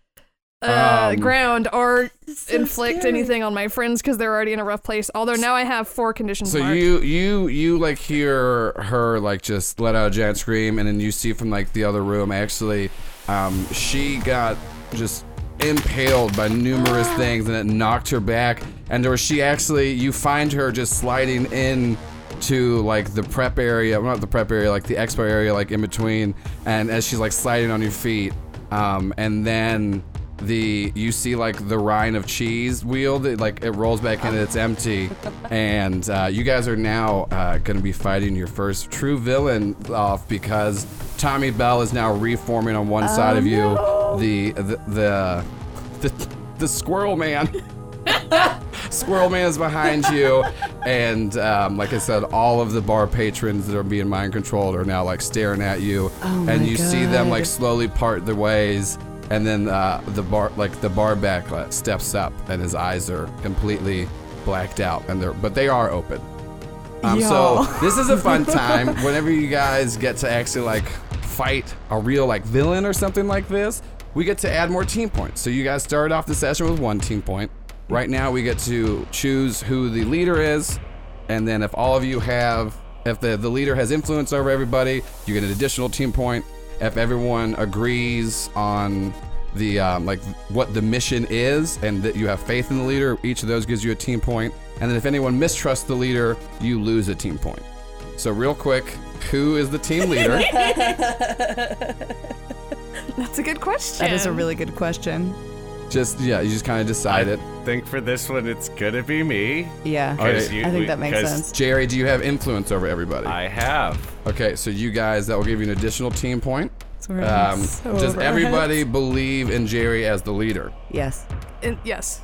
uh, Um, ground or so inflict scary. anything on my friends because they're already in a rough place. Although now I have four conditions So marked. you you you like hear her like just let out a giant scream, and then you see from like the other room actually, um, she got just impaled by numerous things, and it knocked her back. And or she actually you find her just sliding in to like the prep area, well, not the prep area, like the expo area, like in between, and as she's like sliding on your feet, um, and then the you see like the rind of cheese wheel that like it rolls back in and it's empty. And uh, you guys are now uh, going to be fighting your first true villain off because tommy bell is now reforming on one side of you. the the the the, the squirrel man Squirrel Man is behind you, and um, like I said, all of the bar patrons that are being mind controlled are now like staring at you, Oh and you see them like slowly part their ways, and then uh, the bar like the bar back uh, steps up, and his eyes are completely blacked out, and they're but they are open. Um, so this is a fun time. Whenever you guys get to actually like fight a real like villain or something like this, we get to add more team points. So you guys started off the session with one team point. Right now we get to choose who the leader is, and then if all of you have, if the the leader has influence over everybody, you get an additional team point. If everyone agrees on the um, like what the mission is and that you have faith in the leader, each of those gives you a team point. And then if anyone mistrusts the leader, you lose a team point. So real quick, who is the team leader? That's a good question. That is a really good question. Just yeah, you just kind of decide it. think for this one it's gonna be me. Yeah. All right. 'cause you- I think that makes 'cause sense. Jerry, do you have influence over everybody? I have. Okay, so you guys, that will give you an additional team point. So we're Um, so does over our everybody heads. believe in Jerry as the leader? Yes. In- yes.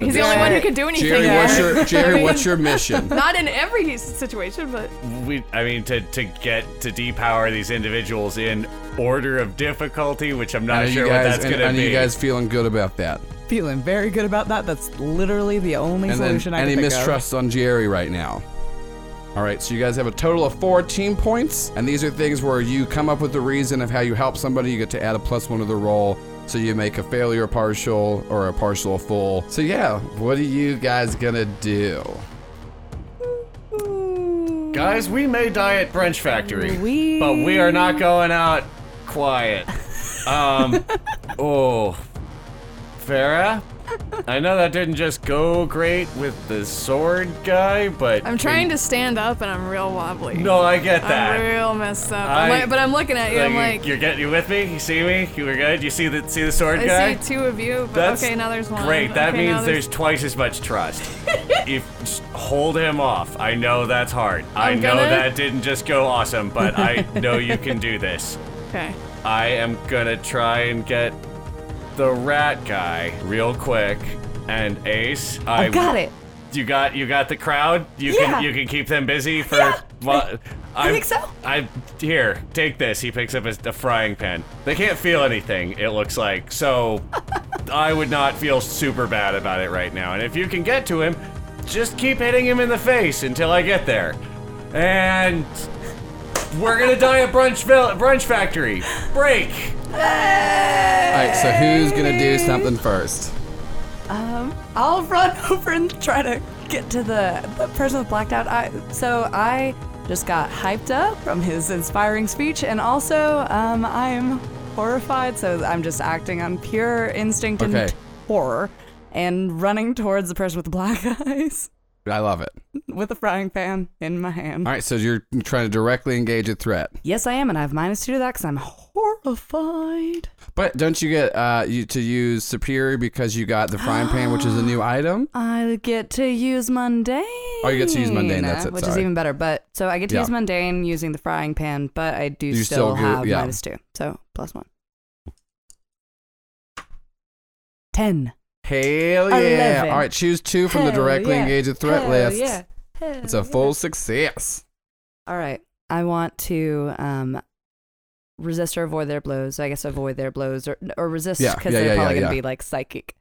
He's the only one who can do anything. Jerry, there. what's your Jerry? I mean, what's your mission? Not in every situation, but We, I mean, to to get to depower these individuals in order of difficulty, which I'm not sure you guys, what that's gonna I know be. you guys feeling good about that. Feeling very good about that. That's literally the only And then solution I any can think of. mistrusts on Jerry right now. All right, so you guys have a total of four team points, and these are things where you come up with the reason of how you help somebody. You get to add a plus one to the roll, so you make a failure partial or a partial full. So yeah, what are you guys gonna do? Guys, we may die at Brunch Factory, We- but we are not going out quiet. Um, oh, Farah, I know that didn't just go great with the sword guy, but I'm trying to stand up and I'm real wobbly. No, I get that. I'm real messed up. I- I'm like, but I'm looking at you. I'm Like, you're getting you with me? You see me? You were good. You see the see the sword guy? I see two of you, but That's okay, now there's one. Great. That Okay, now means there's twice as much trust. if just hold him off. I know that's hard. I I'm know gonna- that didn't just go awesome, but I know you can do this. Okay. I am gonna try and get the rat guy real quick. And Ace, I I got it. You got you got the crowd. You Yeah. can you can keep them busy for. Yeah, Well, I think so. I here take this. He picks up a, a frying pan. They can't feel anything. It looks like so. I would not feel super bad about it right now. And if you can get to him, just keep hitting him in the face until I get there. And we're gonna die at brunch Vil- brunch factory. Break. All right, so who's gonna do something first? Um, I'll run over and try to get to the, the person with blacked out eye. So I just got hyped up from his inspiring speech, and also um, I'm horrified. So I'm just acting on pure instinct and horror, and running towards the person with the black eyes I love it. with a frying pan in my hand. All right, so you're trying to directly engage a threat, Yes, I am, and I have minus two to that because I'm horrified. but don't you get uh, you to use superior because you got the frying pan, which is a new item? I get to use mundane. Oh, you get to use mundane, that's it, Which is sorry. even better. But so I get to Yeah. use mundane using the frying pan, but I do You still still, go- have yeah. minus two. So plus one. Ten. Hell yeah! Eleven. All right, choose two from the Hell directly yeah. engage a threat Hell list. Yeah. Hell It's a full success. All right. I want to um resist or avoid their blows. I guess avoid their blows or or resist Yeah, because yeah, they're yeah, probably yeah, gonna yeah. be like psychic.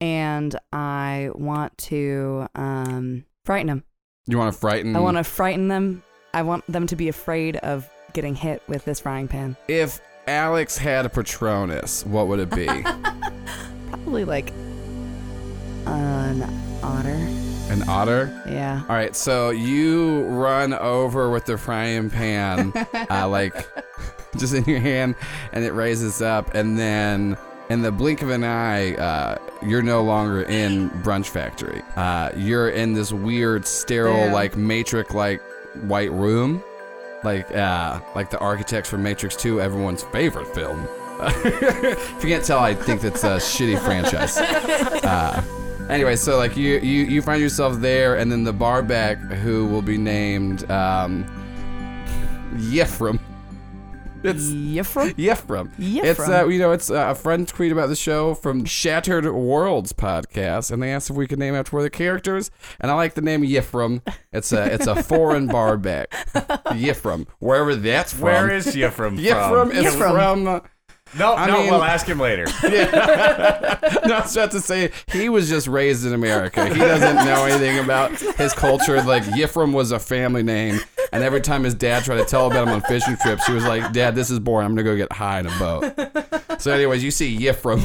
And I want to um frighten them. You want to frighten? I want to frighten them. I want them to be afraid of getting hit with this frying pan. If Alex had a Patronus, what would it be? Probably like an otter. An otter? Yeah. All right, so you run over with the frying pan, uh, like just in your hand, and it raises up, and then in the blink of an eye, uh, you're no longer in Brunch Factory. Uh, you're in this weird, sterile, Damn. like Matrix, like white room, like uh, like the architects from Matrix 2, everyone's favorite film. if you can't tell, I think that's a shitty franchise. Anyway, so like you, you you find yourself there, and then the barback who will be named um, Yefram. It's Yefram? Yefram. It's uh, you know, it's uh, a friend tweet about the show from Shattered Worlds podcast, and they asked if we could name after one of the characters, and I like the name Yefram. It's a it's a foreign barback. Yefram, wherever that's from. Where is Yefram Yefram? from? Is Yefram. from. No, I no, mean- we'll ask him later. no, I was about to say he was just raised in America. He doesn't know anything about his culture. Like Yifram was a family name, and every time his dad tried to tell about him on fishing trips, he was like, "Dad, this is boring. I'm gonna go get high in a boat." So, anyways, you see Yifram.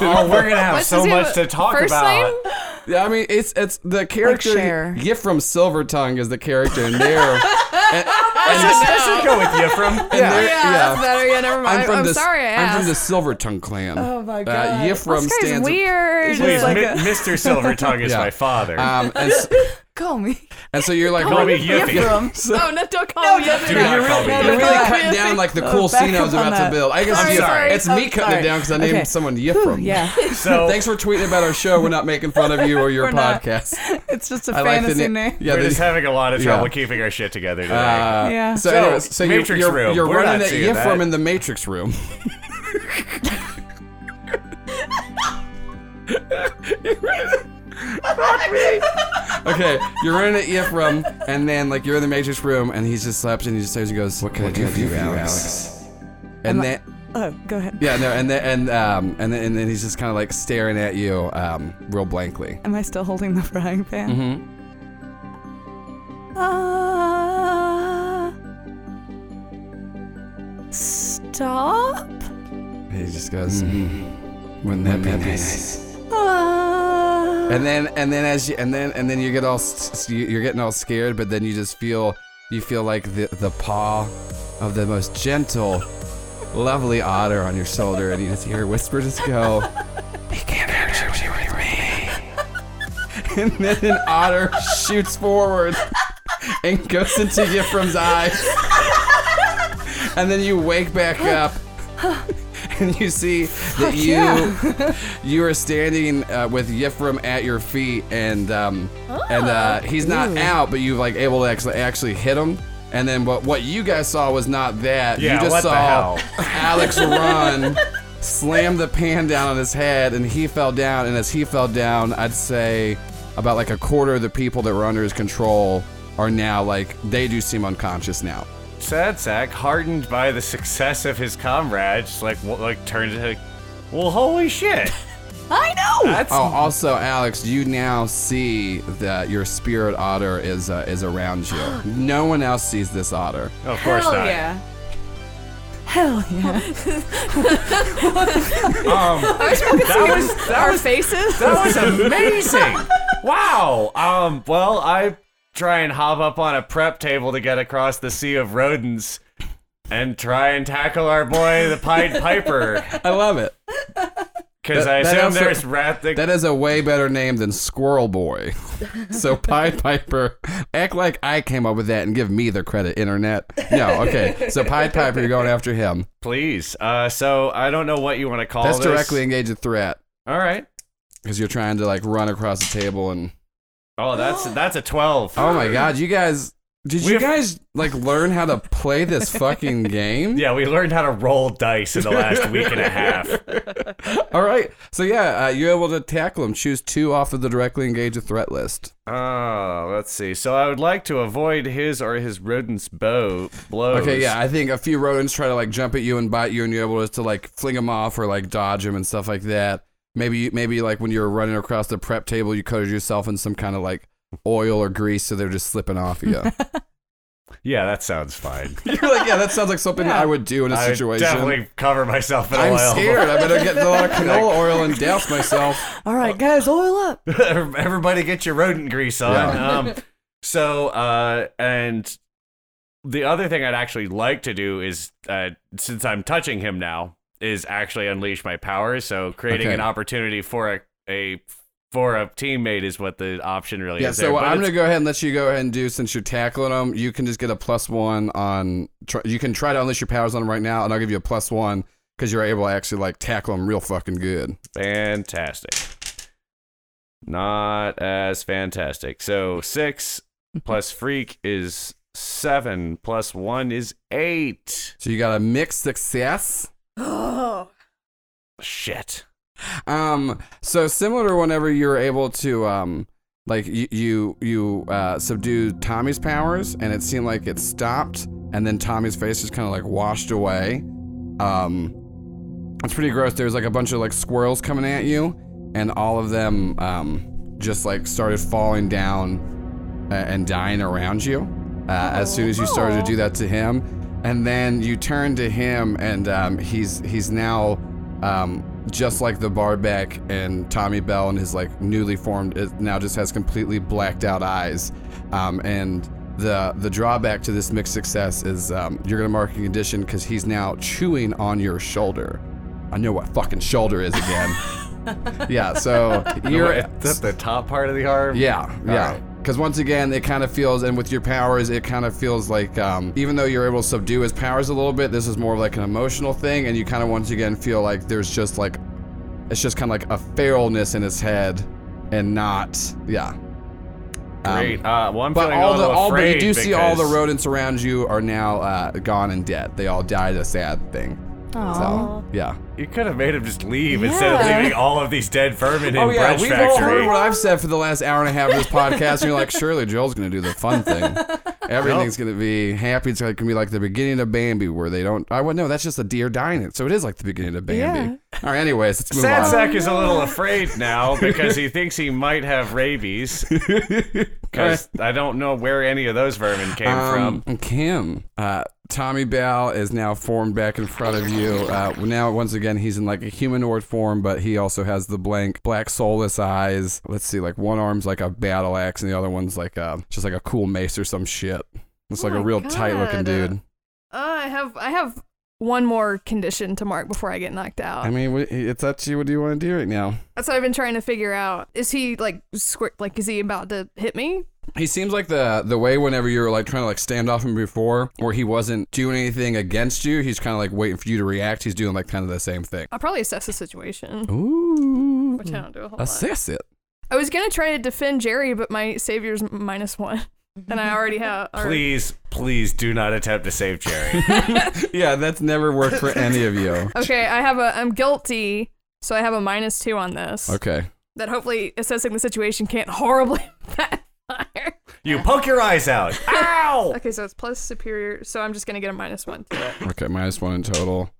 Oh, we're gonna have What's so much to talk First about. name? Yeah, I mean, it's it's the character Cher. Yifram Silvertongue is the character, and there. And, I should, I should go with Yefram. and Yeah, there- that's better. Yeah, never mind. I'm from I'm the sorry I I'm from asked. the Silvertongue clan. Oh my Uh, God. Yifram this guy's stands. weird. Please, like Mi- a- Mr. Silvertongue is Yeah. my father. Um, and, s- Call me. and so you're like, Call me Yiffy. Yefram. oh, no, don't call me. Do Yiffy. not call me You're really Yeah. cutting down like the Oh, cool back scene I was up on about to build. I guess Sorry, you- sorry. it's me Oh, cutting sorry. it down because I named Okay. someone Yifram. Yeah. So Thanks for tweeting about our show. We're not making fun of you or your We're not. podcast. It's just a I fantasy na- name. Yeah, we're just having a lot of trouble Yeah. keeping our shit together today. uh, Yeah. So, So, anyways, so you- Matrix you're, room. you're running not at seeing in the Matrix room. Okay, you're running at Yifram, and then like you're in the Matrix room, and he's just slept, and he just stares and goes, "What can I do for you, Alex?" And then. Oh, go ahead. Yeah, no, and then and um and then, and then he's just kind of like staring at you, um, real blankly. Am I still holding the frying pan? Mm-hmm. Uh, stop. He just goes, "Wouldn't that be nice?" And then and then as you and then and then you get all you're getting all scared, but then you just feel you feel like the the paw of the most gentle, lovely otter on your shoulder, and you just hear whisper just go, "He can't hurt you with me." And then an otter shoots forward and goes into Yifram's eyes. And then you wake back up and you see that you you are standing uh, with Yifram at your feet and um, and uh, he's not out, but you've like able to actually actually hit him. And then what what you guys saw was not that. Yeah, you just what the saw hell? Alex run, slam the pan down on his head, and he fell down. And as he fell down, I'd say about like a quarter of the people that were under his control are now like they do seem unconscious now. Sad sack, hardened by the success of his comrades, like like turned to like, well, holy shit. I know. That's Oh, also, Alex, you now see that your spirit otter is uh, is around you. No one else sees this otter. of course Hell not. yeah. Hell yeah. Um, that was that Our was faces. that was amazing. wow. Um. Well, I try and hop up on a prep table to get across the sea of rodents, and try and tackle our boy the Pied Piper, I love it. because I that assume also- there's rat. The, That is a way better name than Squirrel Boy. so Pied Piper, act like I came up with that and give me the credit, internet. No, okay. So Pied Piper, you're going after him. please. Uh. So I don't know what you want to call That's this. directly engage a threat All right. because you're trying to like run across the table and. Oh, that's that's a twelve. Oh my God, you guys. Did you We've- guys like learn how to play this fucking game? Yeah, we learned how to roll dice in the last week and a half. All right. So yeah, uh, you're able to tackle them. Choose two off of the directly engage a threat list. Oh, let's see. So I would like to avoid his or his rodent's bow blows. Okay, yeah, I think a few rodents try to like jump at you and bite you, and you're able to like fling them off or like dodge them and stuff like that. Maybe, maybe like when you're running across the prep table, you coated yourself in some kind of like oil or grease, so they're just slipping off you. Yeah, that sounds fine. you're like, yeah, that sounds like something I would do in a I would situation. definitely cover myself in I'm oil. scared. I better get a lot of canola oil and douse myself. All right, guys, oil up. Everybody get your rodent grease on. Yeah. Um, so, uh, and the other thing I'd actually like to do is, uh, since I'm touching him now, is actually unleash my powers. So creating Okay. an opportunity for a, a for a teammate is what the option really Yeah, is. so there. I'm gonna go ahead and let you go ahead and do since you're tackling them. You can just get a plus one on. Try, you can try to unleash your powers on them right now, and I'll give you a plus one because you're able to actually like tackle them real fucking good. Fantastic. Not as fantastic. So six plus freak is seven. Plus one is eight. So you got a mixed success. Oh. Shit. Um, so similar to whenever you were able to um, like you you you uh, subdued Tommy's powers, and it seemed like it stopped, and then Tommy's face just kind of like washed away. Um, it's pretty gross. There's like a bunch of like squirrels coming at you, and all of them um, just like started falling down and dying around you. Uh, as soon as you started to do that to him, and then you turn to him, and um, he's he's now um, just like the barback and Tommy Bell and his like newly formed it now just has completely blacked out eyes, um, and the the drawback to this mixed success is um, you're gonna mark a condition because he's now chewing on your shoulder. I know what fucking shoulder is again. yeah, so you're Is that the top part of the arm? yeah, yeah. right. Because once again, it kind of feels, and with your powers, it kind of feels like, um, even though you're able to subdue his powers a little bit, this is more of like an emotional thing, and you kind of once again feel like there's just like, it's just kind of like a feralness in his head, and not, yeah. Um, Great. uh, well, I'm but feeling all a the all, but you do see all the rodents around you are now uh, gone and dead. They all died a sad thing. So yeah. You could have made him just leave instead of Yeah. leaving all of these dead vermin in Oh yeah, Bread we've all heard what I've said for the last hour and a half of this podcast, and you're like, surely Joel's gonna do the fun thing. Everything's gonna be happy. It's like, gonna be like the beginning of Bambi, where they don't. I would know that's just a deer dying. It. So it is like the beginning of Bambi. All right. Anyways, let's move Sad on. Sack is a little afraid now because he thinks he might have rabies. Because I don't know where any of those vermin came Um, from. Kim, uh, Tommy Bell is now formed back in front of you. Uh, now, once again, he's in like a humanoid form, but he also has the blank, black, soulless eyes. Let's see, like one arm's like a battle axe, and the other one's like a, just like a cool mace or some shit. It's Oh like a my real tight looking dude. Uh, I have I have one more condition to mark before I get knocked out. I mean, it's up to you. What do you want to do right now? That's what I've been trying to figure out. Is he like squirt? Like, is he about to hit me? He seems like the the way whenever you're like trying to like stand off him before, where he wasn't doing anything against you. He's kind of like waiting for you to react. He's doing like kind of the same thing. I'll probably assess the situation, Ooh, which I don't do a whole lot. assess it. I was gonna try to defend Jerry, but my savior's minus one, and I already have. already- Please, please do not attempt to save Jerry. yeah, that's never worked for any of you. Okay, I have a. I'm guilty, so I have a minus two on this. Okay. That hopefully assessing the situation can't horribly backfire. you poke your eyes out. Ow! Okay, so it's plus superior. So I'm just gonna get a minus one to it. Okay, minus one in total.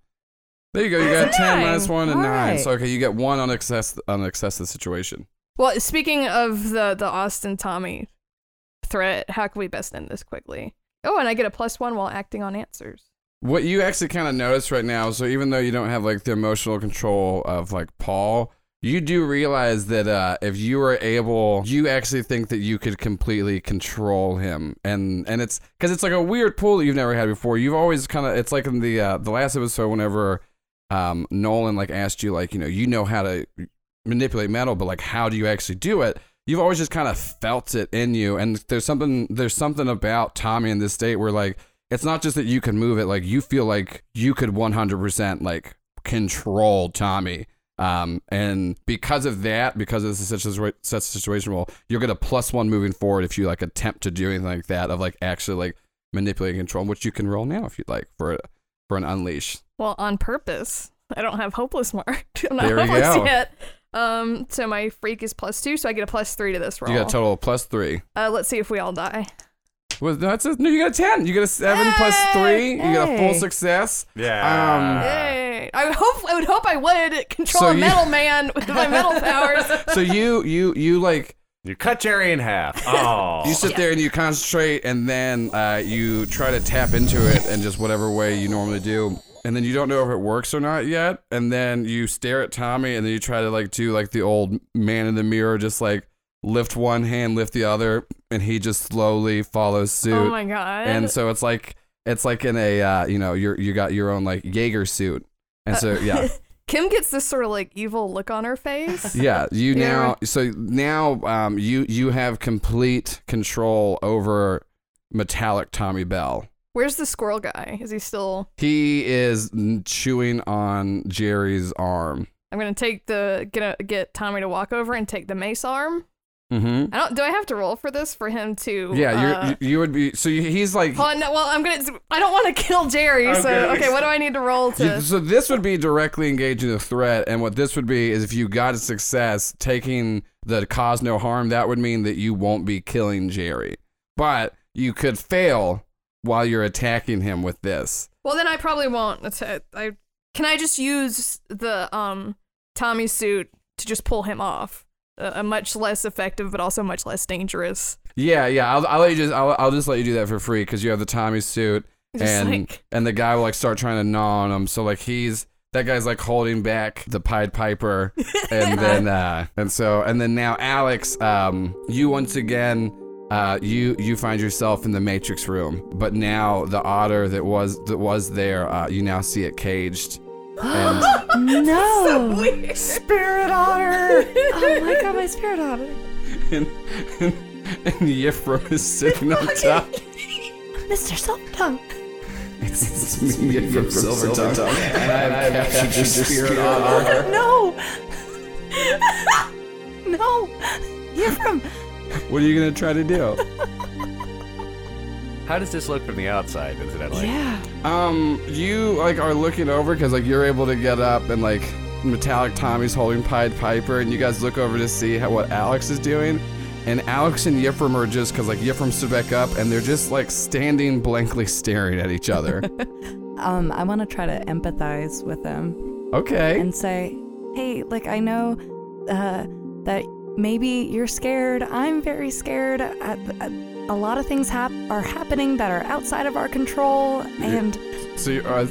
There you go. You got That's a ten nine. minus one and All nine. right. So okay, you get one on assess on assess the situation. Well, speaking of the the Austin Tommy threat, how can we best end this quickly? Oh, and I get a plus one while acting on answers. What you actually kind of notice right now, so even though you don't have like the emotional control of like Paul, you do realize that uh, if you were able, you actually think that you could completely control him, and and it's because it's like a weird pull that you've never had before. You've always kind of it's like in the uh, the last episode whenever um, Nolan like asked you like you know you know how to manipulate metal, but like how do you actually do it? You've always just kind of felt it in you, and there's something there's something about Tommy in this state where like it's not just that you can move it, like you feel like you could 100% like control Tommy. Um, and because of that, because it's such a such a situation, well, you'll get a plus one moving forward if you like attempt to do anything like that of like actually like manipulating control, which you can roll now if you'd like for for an unleash. Well, on purpose. I don't have hopeless marked. I'm not There hopeless go. yet. Um, so my freak is plus two, so I get a plus three to this roll. You got a total of plus three. uh, let's see if we all die. Well, that's a, no, you got a ten. You got a seven plus three. You got a full success. Yeah. Yay! I hope I would hope I would control So a you- metal man with my metal powers. So you you you like You cut Jerry in half. Oh. You sit there and you concentrate, and then uh, you try to tap into it in just whatever way you normally do. And then you don't know if it works or not yet. And then you stare at Tommy, and then you try to like do like the old man in the mirror, just like lift one hand, lift the other, and he just slowly follows suit. Oh my god! and so it's like it's like in a uh, you know you're you got your own like Jaeger suit, And so yeah, Kim gets this sort of like evil look on her face. yeah. You Yeah. now so now um you you have complete control over metallic Tommy Bell. Where's the squirrel guy? Is he still? He is chewing on Jerry's arm. I'm gonna take the gonna get Tommy to walk over and take the mace arm. Mm-hmm. I don't. Do I have to roll for this for him to? Yeah, you're, uh, you you would be. So he's like. Hold on, no, well, I'm gonna. I don't want to kill Jerry. So Okay. okay, what do I need to roll to? you- so this would be directly engaging the threat, and what this would be is if you got a success taking the cause no harm, that would mean that you won't be killing Jerry, but you could fail while you're attacking him with this. Well, then I probably won't. That's. I can I just use the um Tommy suit to just pull him off. A, much less effective, but also much less dangerous. Yeah, yeah. I'll, I'll let you just. I'll, I'll just let you do that for free because you have the Tommy suit, Just and like and the guy will like start trying to gnaw on him. So like he's that guy's like holding back the Pied Piper, and then uh and so and then now Alex, um, you once again. Uh, you you find yourself in the Matrix room, but now the otter that was that was there, uh, you now see it caged, and no. spirit otter. oh my god, my spirit otter. and, and, and Yifrum is sitting on top. Mr. Silvertongue. It's me, Yifrum Silvertongue, and I've captured your spirit otter. No. no. You're. What are you gonna try to do? How does this look from the outside, incidentally? Yeah. Um, you like are looking over because like you're able to get up and like metallic Tommy's holding Pied Piper, and you guys look over to see how what Alex is doing, and Alex and Yifrum are just because like Yifrum stood back up, and they're just like standing blankly staring at each other. Um, I want to try to empathize with them okay. and say, hey, like I know uh, that maybe you're scared. I'm very scared. I, I- a lot of things hap- are happening that are outside of our control, and So you uh,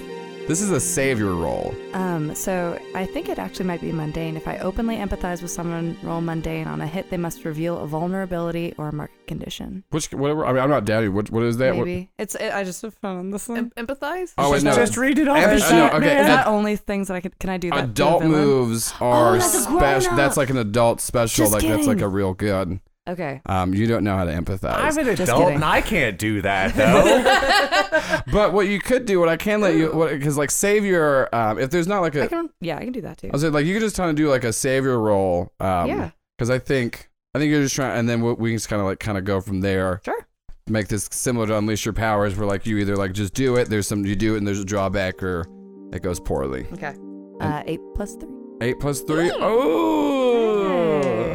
this is a savior roll. um, so I think it actually might be mundane. If I openly empathize with someone, roll mundane on a hit, they must reveal a vulnerability or a market condition. Which whatever. I mean, I'm not doubting. What what is that? What- Maybe it's. It, I just have fun on this one. Em- empathize. oh wait, no. Just read it off. Em- the uh, no, okay, man. Is that only things that I could? Can I do that? to a adult villain? moves are Oh, that's a special. grown-up. That's like an adult special. Just like that's like kidding. a real good. Okay. Um, you don't know how to empathize. I'm an Just adult kidding. and I can't do that though. But what you could do, what I can let you, because like savior, um, if there's not like I a, can. Yeah, I can do that too. I was like, like you could just kind of do like a savior roll. Um, Yeah. Because I think, I think you're just trying, and then we, we can just kind of like kind of go from there. Sure. Make this similar to unleash your powers, where like you either like just do it, there's some you do it, and there's a drawback, or it goes poorly. Okay. Uh, eight plus three. Eight plus three. Oh.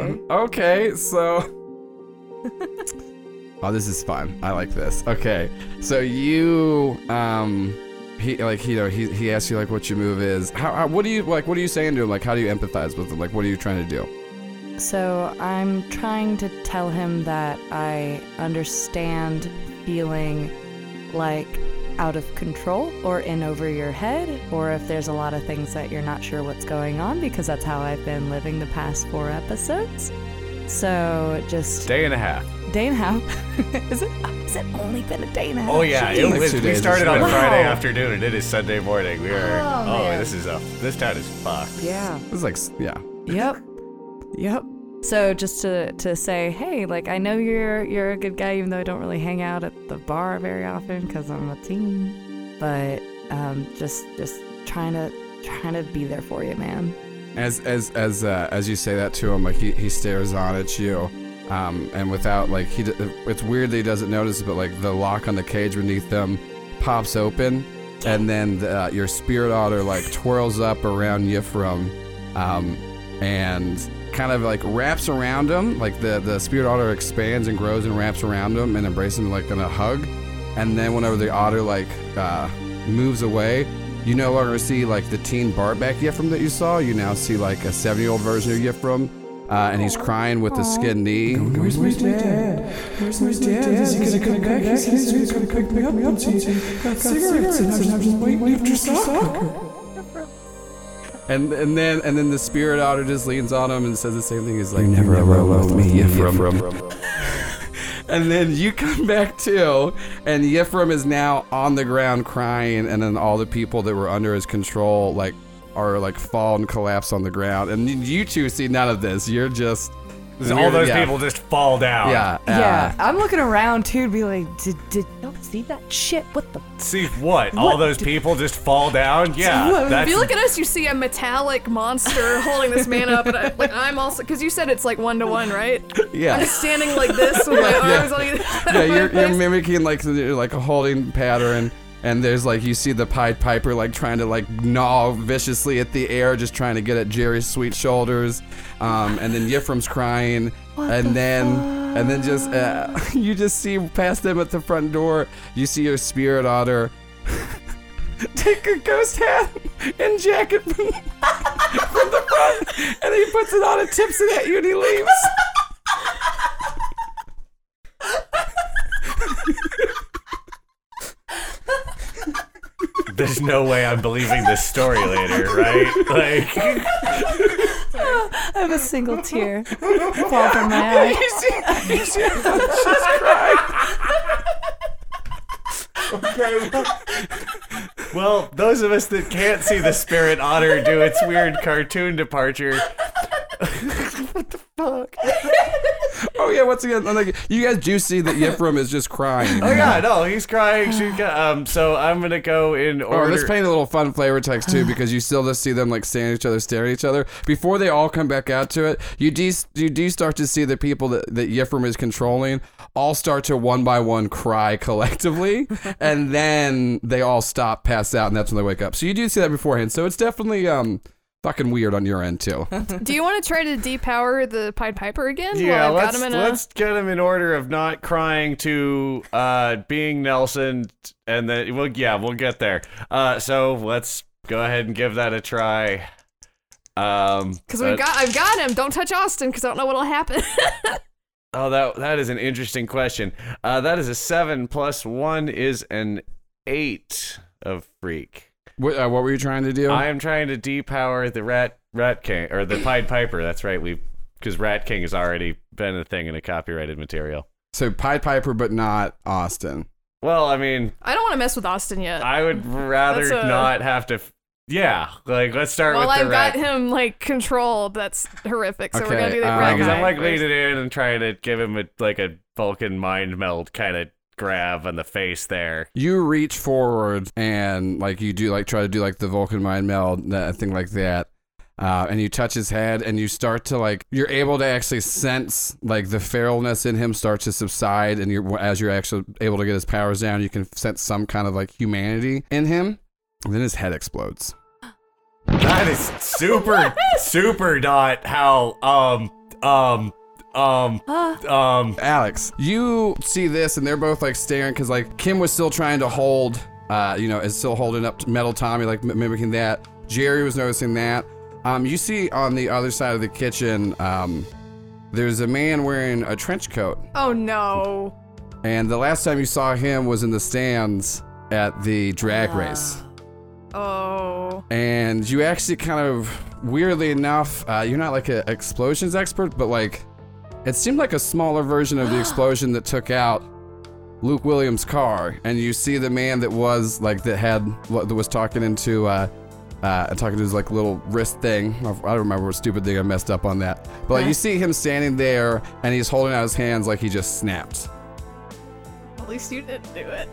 Hey. Okay, so. oh, this is fun. I like this. Okay, so you um. He like you know he he asks you like what your move is. How, how what do you like? What are you saying to him? Like how do you empathize with him? Like what are you trying to do? So I'm trying to tell him that I understand feeling like out of control or in over your head, or if there's a lot of things that you're not sure what's going on, because that's how I've been living the past four episodes. So just Day and a half. day and a half. is it? Has it only been a day and a half? Oh yeah, it was, we started on been- Friday afternoon and it is Sunday morning. We are Oh, oh, this is a this town is fucked. Yeah. It's like yeah. Yep. Yep. So just to to say, hey, like I know you're you're a good guy, even though I don't really hang out at the bar very often because I'm a teen. But um, just just trying to trying to be there for you, man. As as as uh, as you say that to him, like he, he stares on at you, um, and without like he, it's weird that he doesn't notice, but like the lock on the cage beneath them pops open, and then the, uh, your spirit otter like twirls up around Yifrum, um, and kind of like wraps around him. Like the the spirit otter expands and grows and wraps around him and embraces him like in a hug, and then whenever the otter like uh, moves away, you no longer see like the teen barback Yifrum that you saw. You now see like a seven-year-old version of Yifrum, uh, and he's crying with a skinned knee. Where's my dad? Where's my dad? Is he gonna come back? He's he's- he's gonna pick me up. Got cigarettes and I'm just, waiting after soccer. And and then and then the spirit otter just leans on him and says the same thing. He's like, "You "Never alone with me, Yifrum." And then you come back too, and Yifrum is now on the ground crying, and then all the people that were under his control like are like fall and collapse on the ground. And you two see none of this. You're just All those yeah. people just fall down. Yeah, yeah, uh, I'm looking around too to be like, did did y'all see that shit? What the? See what? All those people just fall down? Yeah. If you look at us, you see a metallic monster holding this man up, and I, like I'm also because you said it's like one to one, right? yeah. I'm standing like this with my Yeah. arms on either yeah, you're, you're mimicking like like a holding pattern, and there's like you see the Pied Piper like trying to like gnaw viciously at the air, just trying to get at Jerry's sweet shoulders, um, and then Yifrim's crying, what and then and then just uh, you just see past them at the front door, you see your spirit otter. Take a ghost hat and jacket from, from the front, and he puts it on and tips it at you, and he leaves. There's no way I'm believing this story later, right? Like I have a single tear fall from my eye. You see, you see everyone just crying. Well, those of us that can't see the spirit otter do its weird cartoon departure. Oh yeah, once again, I'm like you guys do see that Yifrim is just crying. Oh yeah, no, he's crying. She's got, um. So I'm gonna go in Oh, order. let's paint a little fun flavor text too, because you still just see them like standing at each other, staring at each other. Before they all come back out to it, you do you do start to see the people that that Yifrim is controlling all start to one by one cry collectively, and then they all stop, pass out, and that's when they wake up. So you do see that beforehand. So it's definitely um fucking weird on your end too. Do you want to try to depower the Pied Piper again? yeah, while let's got him in let's get him in order of not crying to uh being Nelson, and then well, yeah, we'll get there. Uh, so let's go ahead and give that a try. Um, because we've uh, got I've got him. Don't touch Austin because I don't know what'll happen. Oh, that that is an interesting question. Uh, that is a seven plus one is an eight of freak. What, uh, what were you trying to do? I am trying to depower the rat rat king or the Pied Piper. That's right. We because Rat King has already been a thing in a copyrighted material. so Pied Piper, but not Austin. Well, I mean, I don't want to mess with Austin yet. I would rather That's a- not have to. f- Yeah, like let's start well, with the I've rat. got him like controlled. That's horrific. So we're gonna do the um, rat Because I'm like first. leaning in and trying to give him a like a Vulcan mind meld kind of grab on the face there. you reach forward and like you do like try to do like the Vulcan mind meld that thing like that. Uh, and you touch his head and you start to like you're able to actually sense like the feralness in him start to subside and you're as you're actually able to get his powers down you can sense some kind of like humanity in him and then his head explodes That is super, super not how um um um um Alex, you see this, and they're both like staring because like Kim was still trying to hold, uh, you know, is still holding up metal Tommy, like m- mimicking that. Jerry was noticing that. Um, you see on the other side of the kitchen, um, there's a man wearing a trench coat, Oh no. and the last time you saw him was in the stands at the drag race. Oh. And you actually kind of, weirdly enough, uh, you're not like an explosions expert, but like, it seemed like a smaller version of the explosion that took out Luke Williams' car. And you see the man that was like that had that was talking into uh, uh, talking to his like little wrist thing. I don't remember what stupid thing I messed up on that. But like, you see him standing there, and he's holding out his hands like he just snapped. At least you didn't do it.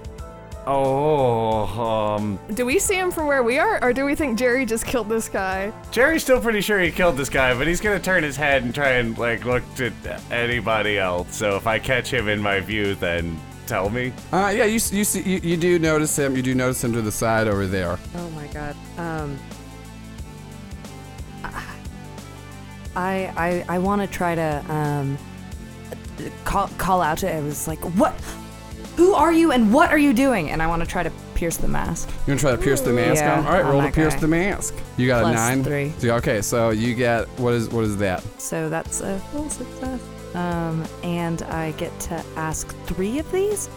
Oh um Do we see him from where we are, or do we think Jerry just killed this guy? Jerry's still pretty sure he killed this guy, but he's gonna turn his head and try and like look to anybody else. So if I catch him in my view, then tell me. Uh, yeah, you you see you, you do notice him. You do notice him to the side over there. Oh my god. Um. I I I want to try to um call call out to. It was like, what? Who are you and what are you doing? And I want to try to pierce the mask. You want to try to pierce the mask Yeah, on? All right, on roll to pierce guy. the mask. You got Plus a nine. three. So, okay, so you get what is what is that? So that's a full success. Um, and I get to ask three of these.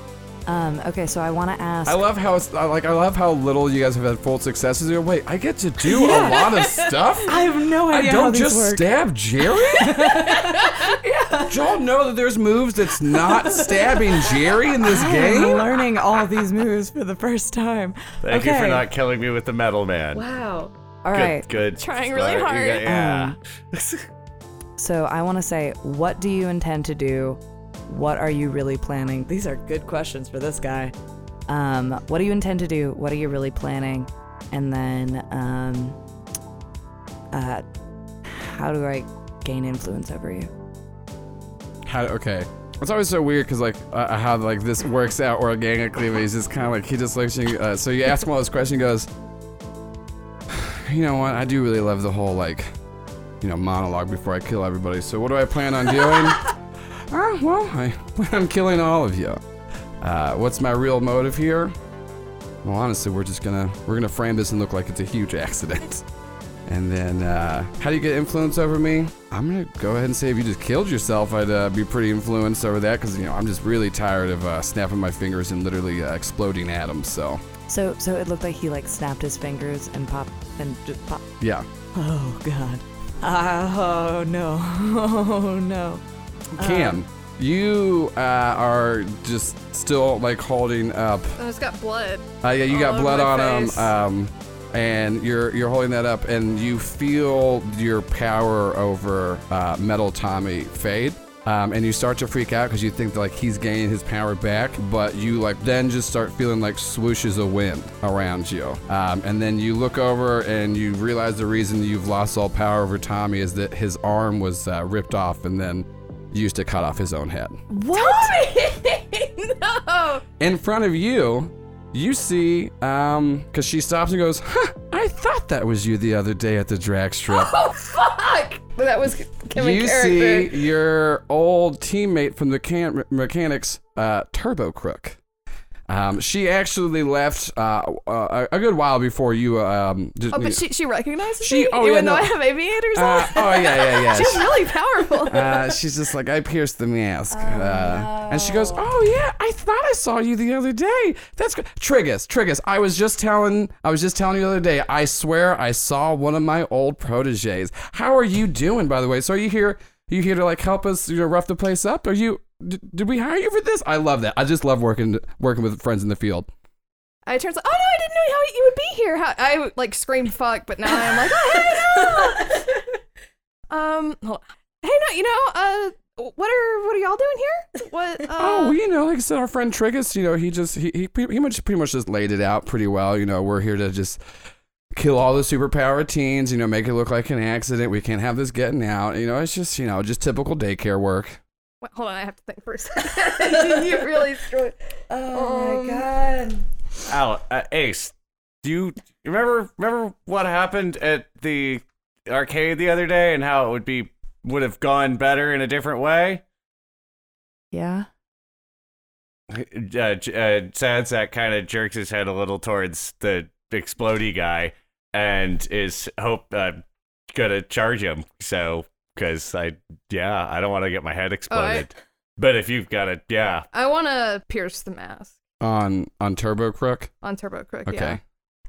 Um, okay, so I want to ask. I love how it's I like I love how little you guys have had full successes. You're, Wait, I get to do a lot of stuff. I have no I idea how don't these just work. stab Jerry. Did y'all know that there's moves that's not stabbing Jerry in this I'm game? learning all these moves for the first time. Thank you for Okay. not killing me with the metal man. Wow. All right. Good. good. Trying really start. You hard. got- yeah. So I want to say, what do you intend to do? What are you really planning? These are good questions for this guy. Um, what do you intend to do? What are you really planning? And then, um, uh, how do I gain influence over you? How, okay. It's always so weird because like uh, how like this works out organically, but he's just kind of like he just looks you. Uh, so you ask him all this question, he goes, you know what? I do really love the whole like, you know, monologue before I kill everybody. So what do I plan on doing? Ah, well, I plan on killing all of you. Uh, what's my real motive here? Well, honestly, we're just gonna we're gonna frame this and look like it's a huge accident. And then, uh, how do you get influence over me? I'm gonna go ahead and say if you just killed yourself, I'd uh, be pretty influenced over that because you know I'm just really tired of uh, snapping my fingers and literally uh, exploding atoms. So So, so it looked like he like snapped his fingers and popped and just pop. yeah, Oh God. Oh no. Oh no. Cam, you uh, are just still like holding up. Oh, it's got blood. Uh, yeah, you All got blood on him, um, and you're you're holding that up, and you feel your power over uh, Metal Tommy fade. Um, and you start to freak out because you think that, like he's gaining his power back, but you like then just start feeling like swooshes of wind around you. Um, and then you look over and you realize the reason you've lost all power over Tommy is that his arm was uh, ripped off and then used to cut off his own head. What? no. In front of you, you see, um, because she stops and goes, huh, I thought that was you the other day at the drag strip. Oh fuck! That was Kim in you character. see your old teammate from the can- mechanics, uh, Turbo Crook. Um, she actually left uh, uh, a good while before you. Um, just, Oh, but she she recognizes She- me, oh, even yeah, though no. I have aviators uh, on. oh yeah, yeah, yeah. She's really powerful. uh, she's just like, I pierced the mask. uh, And she goes, Oh yeah, I thought I saw you the other day. That's good. Trigus, Trigus, I was just telling I was just telling you the other day, I swear I saw one of my old proteges. How are you doing, by the way? So are you here you here to like help us, you know, rough the place up? Are you did, did we hire you for this? I love that. I just love working working with friends in the field. I turns like, oh no, I didn't know how you would be here. How, I like screamed fuck, but now I'm like, oh hey no. um, hold hey no, you know, uh, what are what are y'all doing here? What? Uh, Oh, well, you know, like I said, our friend Trigus, you know, he just he he he much pretty much just laid it out pretty well. You know, we're here to just kill all the superpower teens. You know, make it look like an accident. We can't have this getting out. You know, it's just you know just typical daycare work. wait, hold on, I have to think for a second. you really screwed. Oh Um, my God. Al, uh, Ace, do you remember remember what happened at the arcade the other day and how it would be would have gone better in a different way? Yeah. Uh, J- uh, Sansak kind of jerks his head a little towards the explodey guy and is hope uh, gonna charge him. So, because I yeah, I don't want to get my head exploded. but if you've got it, yeah, I want to pierce the mask On on Turbo Crook. on Turbo Crook. Okay. Yeah.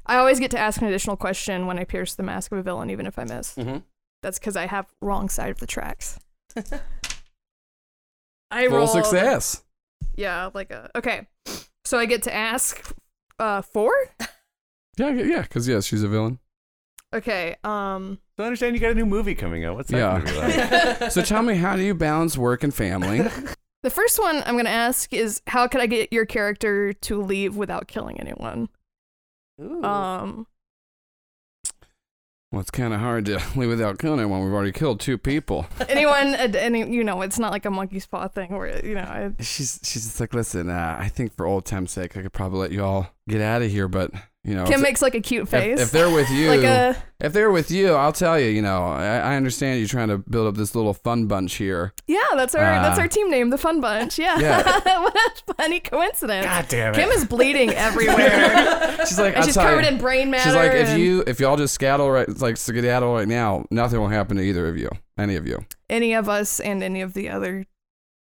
I always get to ask an additional question when I pierce the mask of a villain, even if I miss. Mm-hmm. That's because I have wrong side of the tracks. I Full rolled- success. Yeah, like a okay. So I get to ask uh four? Yeah, yeah, yeah. Because yes, she's a villain. Okay. Um So I understand you got a new movie coming out. What's that Yeah. gonna like? So tell me, how do you balance work and family? the first one I'm gonna ask is how could I get your character to leave without killing anyone? Um Well, it's kind of hard to leave without killing anyone. We've already killed two people. anyone uh, any you know, it's not like a monkey's paw thing where you know, I, She's she's just like, listen, uh, I think for old time's sake, I could probably let you all get out of here, but you know, Kim if, makes like a cute face. if they're with you, like a if they're with you, I'll tell you, you know, I, I understand you trying to build up this little fun bunch here. yeah, that's our that's Uh, our team name, the Fun Bunch. Yeah, Yeah. what a funny coincidence. God damn it! Kim is bleeding everywhere, She's like, and I'll she's covered you. in brain matter. She's like, if you if y'all just scaddle right, like skedaddle right now, nothing will happen to either of you, any of you. any of us and any of the other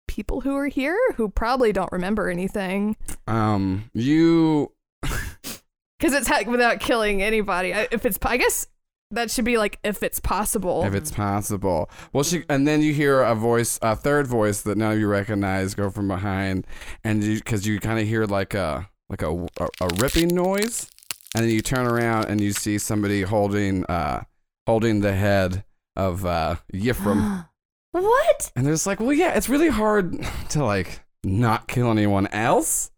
people who are here who probably don't remember anything Um, you because it's ha- without killing anybody. I- If it's, I guess that should be like if it's possible. if it's possible. Well, she and then you hear a voice, a third voice that none of you recognize, go from behind, and you because you kind of hear like a like a, a a ripping noise, and then you turn around and you see somebody holding uh holding the head of uh Yifrim. what? And they're just like, well, yeah, it's really hard to like not kill anyone else.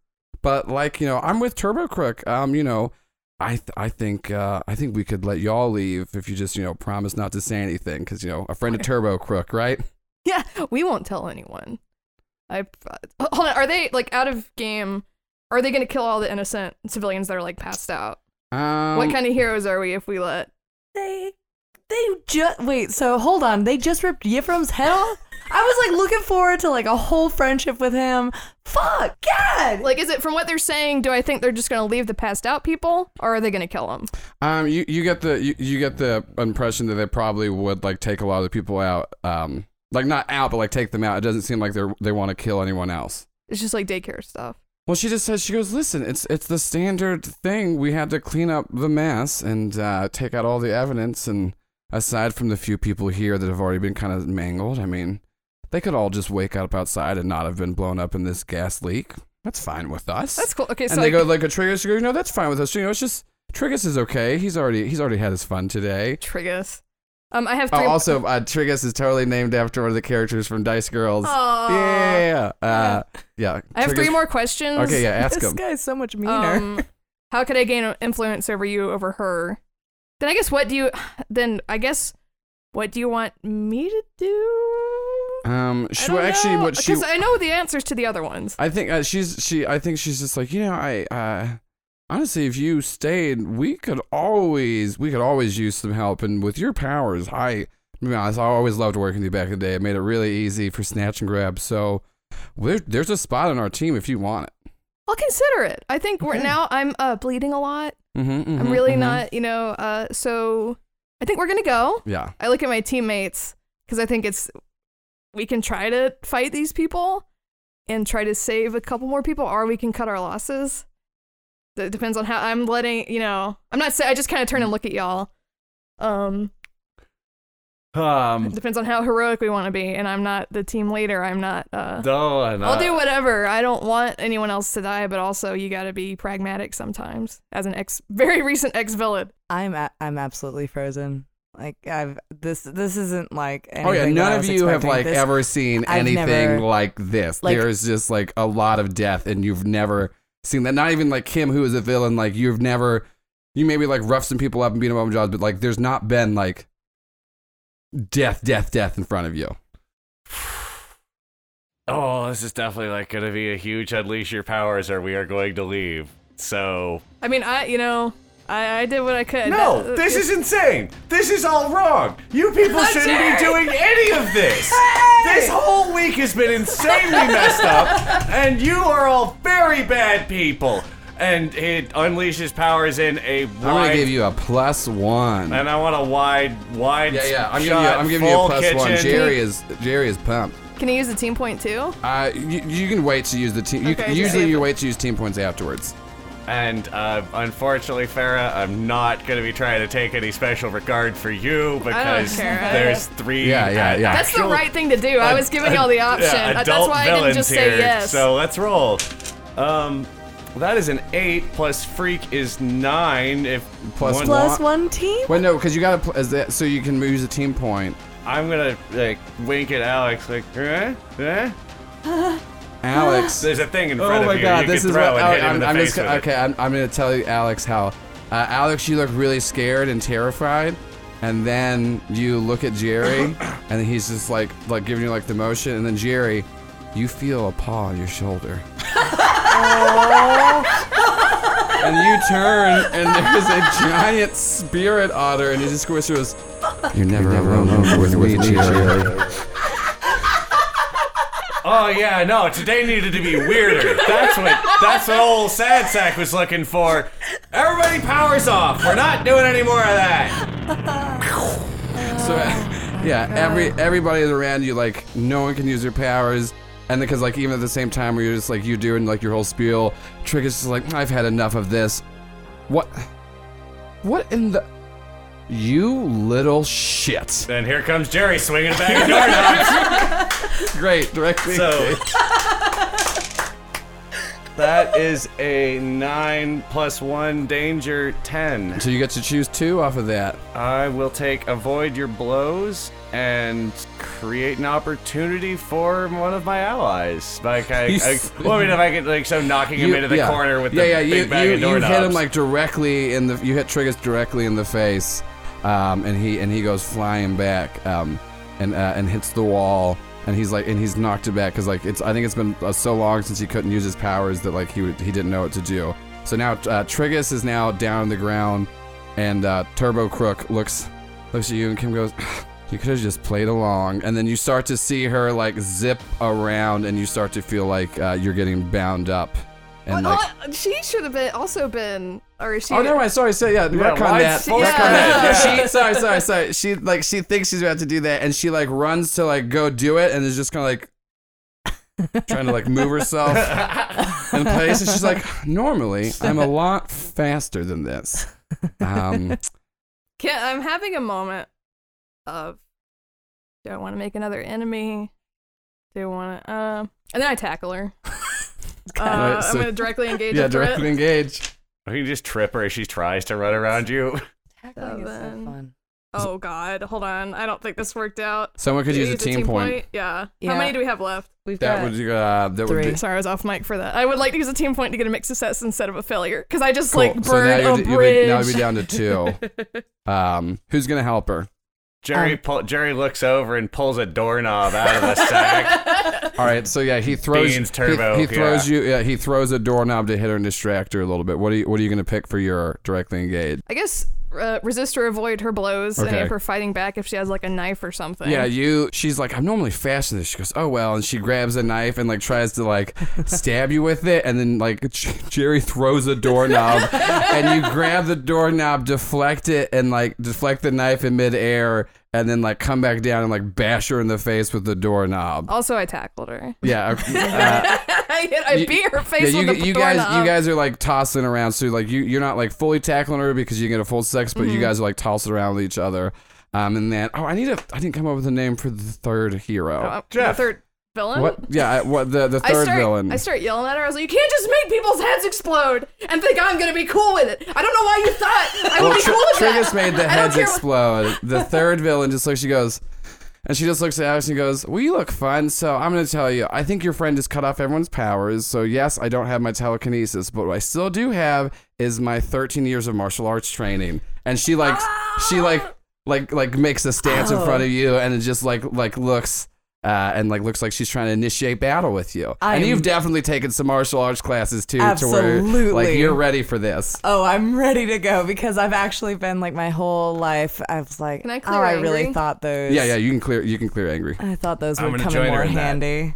But like, you know, I'm with Turbo Crook. Um, you know, I th- I think uh, I think we could let y'all leave if you just you know promise not to say anything because you know a friend of Turbo Crook, right? Yeah, we won't tell anyone. I uh, hold on. Are they like out of game? Are they gonna kill all the innocent civilians that are like passed out? Um, what kind of heroes are we if we let? They they just wait. So hold on. They just ripped Yifrim's head off. I was like looking forward to like a whole friendship with him. Fuck God. Like, is it from what they're saying? Do I think they're just gonna leave the passed out people, or are they gonna kill them? Um, you, you get the you, you get the impression that they probably would like take a lot of the people out. Um, like not out, but like take them out. It doesn't seem like they are they want to kill anyone else. It's just like daycare stuff. Well, she just says she goes, listen, it's it's the standard thing. We had to clean up the mess and uh, take out all the evidence. And aside from the few people here that have already been kind of mangled, I mean, they could all just wake up outside and not have been blown up in this gas leak. That's fine with us. That's cool. Okay, so and they I- go like a Trigus. You know, that's fine with us. You know, it's just Trigus is okay. He's already he's already had his fun today. Trigus. Um, I have Oh, three. also, uh, Trigus is totally named after one of the characters from Dice Girls. Aw. Yeah, uh, yeah. I have three more questions. Okay, yeah, ask this him. guy's so much meaner. Um, how could I gain influence over you over her? Then I guess what do you? Then I guess what do you want me to do? Um, she don't actually know, what she I know the answers to the other ones. I think uh, she's she. I think she's just like you know. I uh, honestly, if you stayed, we could always we could always use some help. And with your powers, I, to be honest, I always loved working with you back in the day. It made it really easy for snatch and grab. So there, there's a spot on our team if you want it. I'll consider it. I think we're now. I'm uh, bleeding a lot. Mm-hmm, I'm really not. You know. Uh, so I think we're gonna go. Yeah. I look at my teammates because I think it's we can try to fight these people and try to save a couple more people, or we can cut our losses. It depends on how I'm letting you know. I'm not saying I just kind of turn and look at y'all. Um, Um, it depends on how heroic we want to be, and I'm not the team leader. I'm not. Uh, no, and, I'll uh, do whatever. I don't want anyone else to die, but also you got to be pragmatic sometimes. As an ex, very recent ex villain. I'm a- I'm absolutely frozen. Like I've this this isn't like Oh yeah, none of was you have like This- ever seen I've anything never- like this. like- There's just like a lot of death, and you've never seen that. Not even like Kim, who is a villain. Like you've never, you maybe like rough some people up and beat them up on jobs, but like there's not been like death, death, death in front of you. oh, this is definitely like going to be a huge unleash your powers, or we are going to leave. So I mean, I you know, I, I did what I could. no, That- uh, this is insane. This is all wrong. You people shouldn't be doing any of this. This whole week has been insanely messed up, and you are all very bad people. And it unleashes powers in a I'm gonna give you a plus one. and I want a wide, wide. yeah, yeah. I'm giving you. shot, I'm giving you a full plus one. kitchen. Jerry is Jerry is pumped. Can you use the team point too? Uh, you, you can wait to use the team. You, usually you wait to use team points afterwards. And uh, unfortunately, Farah, I'm not going to be trying to take any special regard for you because there's three. Yeah, yeah, yeah. That's the right thing to do. I was giving y'all the option. Yeah, That's why I didn't villains just here. say yes. So let's roll. Um, that is an eight plus freak is nine. If Plus one, plus one team. Wait, no, because you gotta pl- as that, so you can use a team point. I'm gonna like wink at Alex like, eh, eh? Alex. There's a thing in front Oh of my you. god, you this can is throw what and oh, hit him I'm, the I'm face just with it. okay. I'm, I'm gonna tell you, Alex, how uh, Alex, you look really scared and terrified, and then you look at Jerry, and he's just like like giving you like the motion, and then Jerry, you feel a paw on your shoulder. and you turn, and there's a giant spirit otter, and he just whispers, "You're never, alone, with, with me, Jerry." Oh yeah, no. Today needed to be weirder. That's what. That's what old sad sack was looking for. Everybody, powers off. We're not doing any more of that. So yeah, every everybody around you, like no one can use their powers, and because like even at the same time where you're just like you doing like your whole spiel, Trick is just like I've had enough of this. What? What in the? You little shit! Then here comes Jerry swinging a bag of doorknobs. Great, directly. So That is a nine plus one danger ten. So you get to choose two off of that. I will take avoid your blows and create an opportunity for one of my allies. Like I, I well, I mean, if I could like so knocking him You- into the yeah. corner with yeah, the yeah, big you, bag you, of you hit him like directly in the you hit Trigus directly in the face, um, and he and he goes flying back, um, and uh, and hits the wall, and he's like and he's knocked it back because like it's I think it's been uh, so long since he couldn't use his powers that like he would, he didn't know what to do. So now uh, Trigus is now down on the ground, and uh, Turbo Crook looks looks at you and Kim goes. You could have just played along, and then you start to see her like zip around, and you start to feel like uh, you're getting bound up, and Well, like uh, she should have been also been, or is she? Oh, never mind. Sorry, sorry. Yeah, Yeah, retcon why that. is- full Retcon screen? that. Yeah. She, sorry, sorry, sorry. She like she thinks she's about to do that, and she like runs to like go do it, and is just kind of like trying to like move herself in place, and she's like, normally I'm a lot faster than this. Um, Can't, I'm having a moment of do I want to make another enemy? Do I want to? Um, and then I tackle her. Uh, Alright, so- I'm gonna directly engage. yeah, a threat. directly engage. Or you just trip her as she tries to run around you. Tackling is so fun. Oh God, hold on. I don't think this worked out. Someone could Do use you a team, point. Yeah. Yeah. How many do we have left? We've That got would uh, that would Three. be. Sorry, I was off mic for that. I would like to use a team point to get a mixed success instead of a failure because I just Cool. like so now burned you're, a you'll be, bridge. now you'll be down to two. Um, who's gonna help her? Jerry Um, pull, Jerry looks over and pulls a doorknob out of the sack. All right, so yeah, he throws Beans he- He, throws yeah. you. Yeah, he throws a doorknob to hit her and distract her a little bit. What are you What are you gonna pick for your directly engaged? I guess uh, resist or avoid her blows and Okay. if her fighting back if she has like a knife or something. Yeah, you. She's like, I'm normally faster than this. She goes, oh well, and she grabs a knife and like tries to like stab you with it, and then like Jerry throws a doorknob, and you grab the doorknob, deflect it, and like deflect the knife in midair, and then like come back down and like bash her in the face with the doorknob. Also, I tackled her. Yeah. Uh, I, hit, I You- beat her yeah, face you, with the you guys, doorknob. you guys are like tossing around. So like you, you're not like fully tackling her because you get a full sex, but Mm-hmm. you guys are like tossing around with each other. Um, and then oh, I need a, I didn't come up with a name for the third hero. Oh, Jeff. The third villain. What? Yeah, I- what the the I third start, villain? I start yelling at her. I was like, "You can't just make people's heads explode and think I'm gonna be cool with it. I don't know why you thought I would well, be Tr- cool with Trigus that." made the heads care what- explode. The third villain just looks. She goes, and she just looks at Alex and goes, "Well, you look fun. So I'm gonna tell you. I think your friend just cut off everyone's powers. So yes, I don't have my telekinesis, but what I still do have is my 13 years of martial arts training." And she like, she like, ah. like, like makes a stance in front oh. of you, and it just like, like looks. Uh, and like looks like she's trying to initiate battle with you, I and you've definitely taken some martial arts classes too, to where like you're ready for this. Oh, I'm ready to go because I've actually been like my whole life. I was like, Can I oh, clear I really thought those. Yeah, yeah, you can clear, you can clear angry. I thought those I'm would come in more in handy.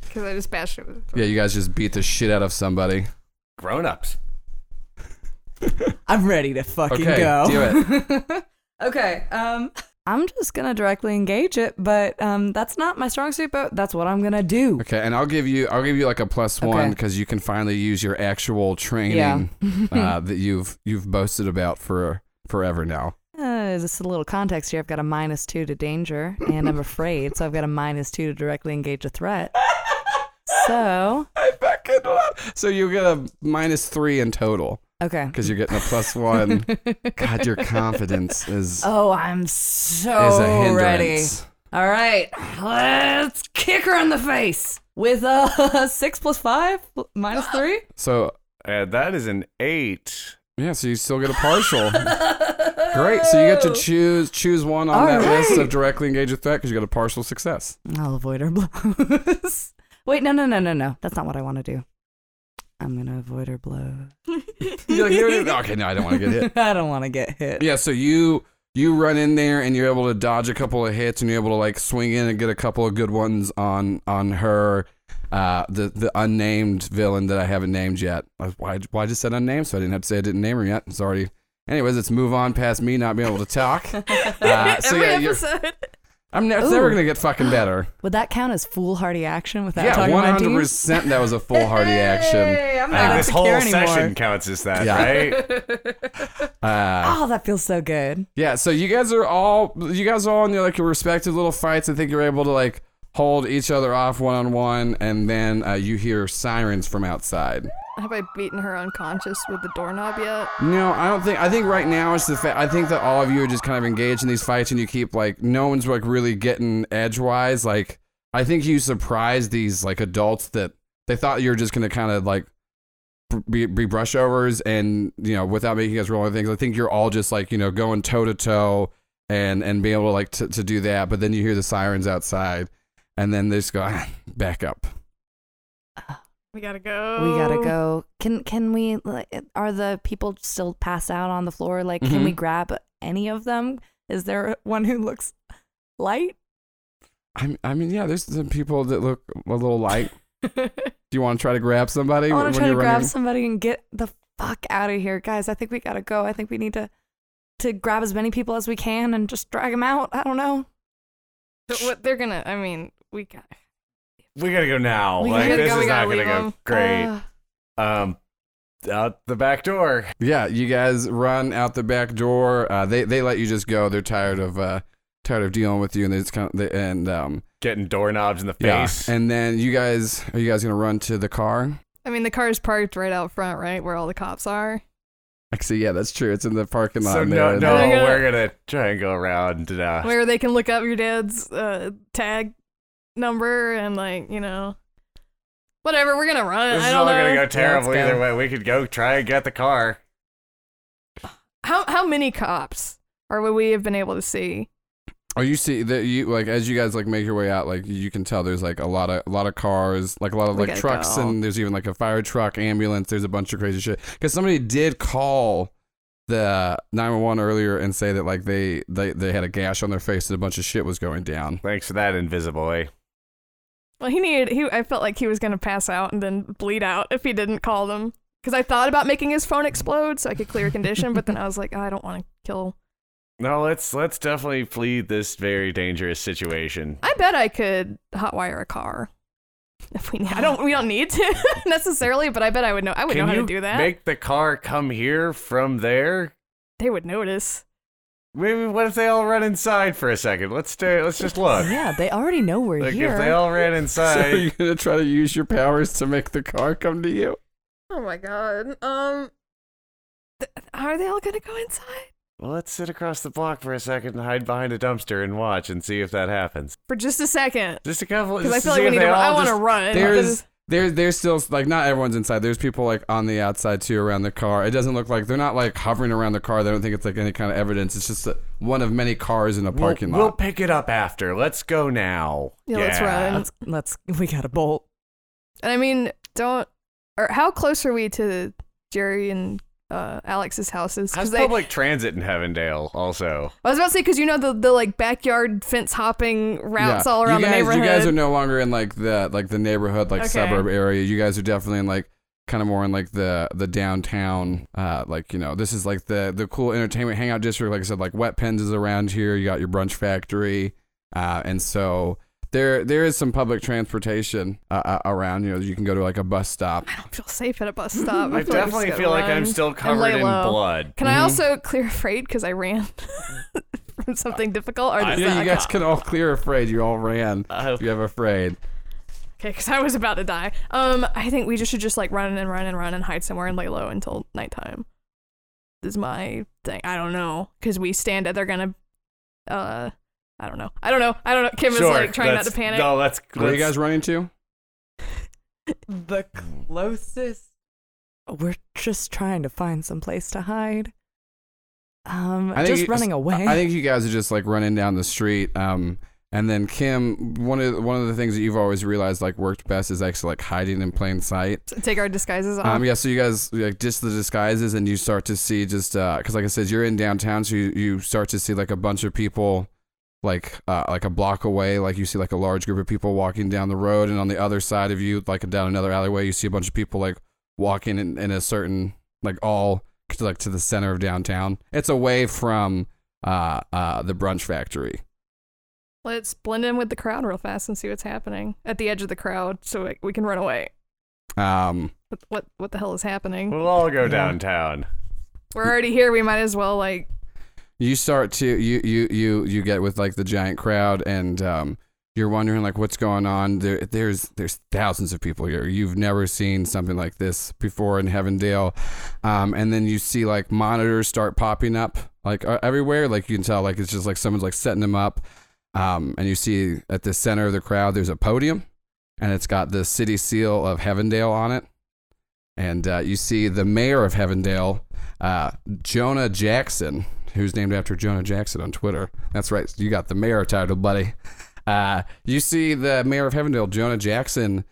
Because I just bashed it. With Yeah, you guys just beat the shit out of somebody. Grown ups. I'm ready to fucking Okay, go. do it. okay. Um, I'm just gonna directly engage it, but um, that's not my strong suit. But that's what I'm gonna do. Okay, and I'll give you I'll give you like a plus one Okay. because you can finally use your actual training uh, that you've you've boasted about for forever now. Uh, just a little context here. I've got a minus two to danger, and I'm afraid, so I've got a minus two to directly engage a threat. So, I fucking love. So you get a minus three in total okay. because you're getting a plus one. God, your confidence is Oh, I'm so is so a ready. hindrance. All right, let's kick her in the face with a six plus five minus three. So Uh, that is an eight. yeah, so you still get a partial. Great. So you get to choose choose one on All that list of directly engage with threat because you got a partial success. I'll avoid her blows. Wait, no, no, no, no, no. That's not what I want to do. I'm gonna avoid her blows. You're like, here it is. okay, no, I don't want to get hit. I don't want to get hit. Yeah, so you you run in there and you're able to dodge a couple of hits and you're able to like swing in and get a couple of good ones on on her. Uh, the the unnamed villain that I haven't named yet. Why why I just said unnamed? So I didn't have to say I didn't name her yet. It's already. Anyways, let's move on past me not being able to talk. Uh, so Every you're, episode. I'm ne- it's never Ooh. gonna get fucking better. Would that count as foolhardy action without yeah, talking one to my hundred team? percent. That was a foolhardy action. Hey, I'm I not think this insecure whole anymore. session counts as that, Yeah. right? Uh, Oh, that feels so good. Yeah, so you guys are all you guys are all in your like your respective little fights. I think you're able to like hold each other off one on one, and then uh, you hear sirens from outside. Have I beaten her unconscious with the doorknob yet? No, I don't think. I think right now it's the fact. I think that all of you are just kind of engaged in these fights, and you keep like no one's like really getting edgewise. Like I think you surprised these like adults that they thought you were just gonna kind of like be, be brushovers, and you know without making us roll things. I think you're all just like you know going toe to toe and and being able to like to, to do that. But then you hear the sirens outside, and then they just go "Ah, back up. We gotta go. We gotta go. Can can we? like, Are the people still passed out on the floor? Like, can we Mhm. grab any of them? Is there one who looks light? I I mean yeah, there's some people that look a little light. Do you want to try to grab somebody? I want to try to you're grab somebody and get the fuck out of here, guys. I think we gotta go. I think we need to to grab as many people as we can and just drag them out. I don't know. But what they're gonna? I mean, we got. We gotta go now. We like this go, is not gonna go go 'em. great. Uh, um, out the back door. Yeah, you guys run out the back door. Uh, they they let you just go. They're tired of uh tired of dealing with you, and they just kind of they, and um Getting doorknobs in the yeah. face. And then you guys are you guys gonna run to the car? I mean, the car is parked right out front, right where all the cops are. Actually, yeah, that's true. It's in the parking lot. so in no, there. no, They're gonna- we're gonna try and go around. Uh, where they can look up your dad's uh, tag number and like you know whatever we're gonna run this i is don't all know gonna go terrible go. either way. We could go try and get the car. how how many cops or would we have been able to see Oh, you see that you like as you guys like make your way out, like you can tell there's like a lot of a lot of cars, like a lot of like trucks, go. and there's even like a fire truck, ambulance. There's a bunch of crazy shit because somebody did call the 911 earlier and say that like they they they had a gash on their face and a bunch of shit was going down. Thanks for that, Invisible. Well he needed he i felt like he was gonna pass out and then bleed out if he didn't call them because i thought about making his phone explode so i could clear condition but then i was like oh, i don't want to kill No, let's let's definitely flee this very dangerous situation. i bet i could hotwire a car if we need i don't we don't need to necessarily but i bet i would know i would Can know how to do that make the car come here from there? they would notice Maybe what if they all run inside for a second? Let's stay. Let's just look. yeah, they already know we're Like here. if they all ran So inside. you're gonna try to use your powers to make the car come to you? Oh my god. Um, th- are they all gonna go inside well, let's sit across the block for a second and hide behind a dumpster and watch and see if that happens. for just a second? Just a couple. Because I just feel to like see we if need to. they I want to just- run. There's there's there's still like not everyone's inside. There's people like on the outside too around the car. It doesn't look like they're not like hovering around the car. They don't think it's like any kind of evidence. It's just a, one of many cars in a We'll, parking we'll pick it up after. Let's go now. Yeah, let's run. let's let's we gotta bolt. And I mean, don't. Or how close are we to Jerry and uh, Alex's houses? How's they. public transit in Heavendale? Also, I was about to say because you know the the like backyard fence hopping routes Yeah. all around you guys, the neighborhood. You guys are no longer in like the like the neighborhood like Okay. suburb area. You guys are definitely in like kind of more in like the the downtown uh like you know this is like the the cool entertainment hangout district like i said like wet pens is around here you got your brunch factory uh and so there there is some public transportation uh, uh, around you know you can go to like a bus stop I don't feel safe at a bus stop. I feel definitely just feel like I'm still covered in low. blood. Can I Mhm. also clear afraid because I ran from something difficult? Or I- does yeah you guys can all clear afraid you all ran Uh, you have afraid Okay, because I was about to die. Um, I think we just should just like run and run and run and hide somewhere and lay low until nighttime. Is my thing. I don't know because we stand. They're gonna. Uh, I don't know. I don't know. I don't know. Kim is sure, like trying not to let's- panic. No, let's. where are you let's- guys running to The closest. We're just trying to find some place to hide. Um, I think just you- running away. I think you guys are just like running down the street. Um, and then Kim, one of one of the things that you've always realized like worked best is actually like hiding in plain sight. Take our disguises off. Um, yeah, so you guys like just the disguises, and you start to see just because, like I said, you're in downtown, so you, you start to see like a bunch of people, like uh, like a block away, like you see like a large group of people walking down the road, and on the other side of you, like down another alleyway, you see a bunch of people like walking in, in a certain like all to, like to the center of downtown. It's away from uh uh the brunch factory. Let's blend in with the crowd real fast and see what's happening at the edge of the crowd, so we- we can run away. Um, What what, what the hell is happening? We'll all go downtown. We're already here. We might as well like. You start to you you you you get with like the giant crowd and um you're wondering like what's going on. There, there's there's thousands of people here. You've never seen something like this before in Heavendale, um, and then you see like monitors start popping up like everywhere. Like you can tell like it's just like someone's like setting them up, um, and you see at the center of the crowd there's a podium, and it's got the city seal of Heavendale on it, and uh, you see the mayor of Heavendale, uh, Jonah Jackson, who's named after Jonah Jackson on Twitter. That's right, you got the mayor title, buddy. Uh, you see the mayor of Heavendale, Jonah Jackson,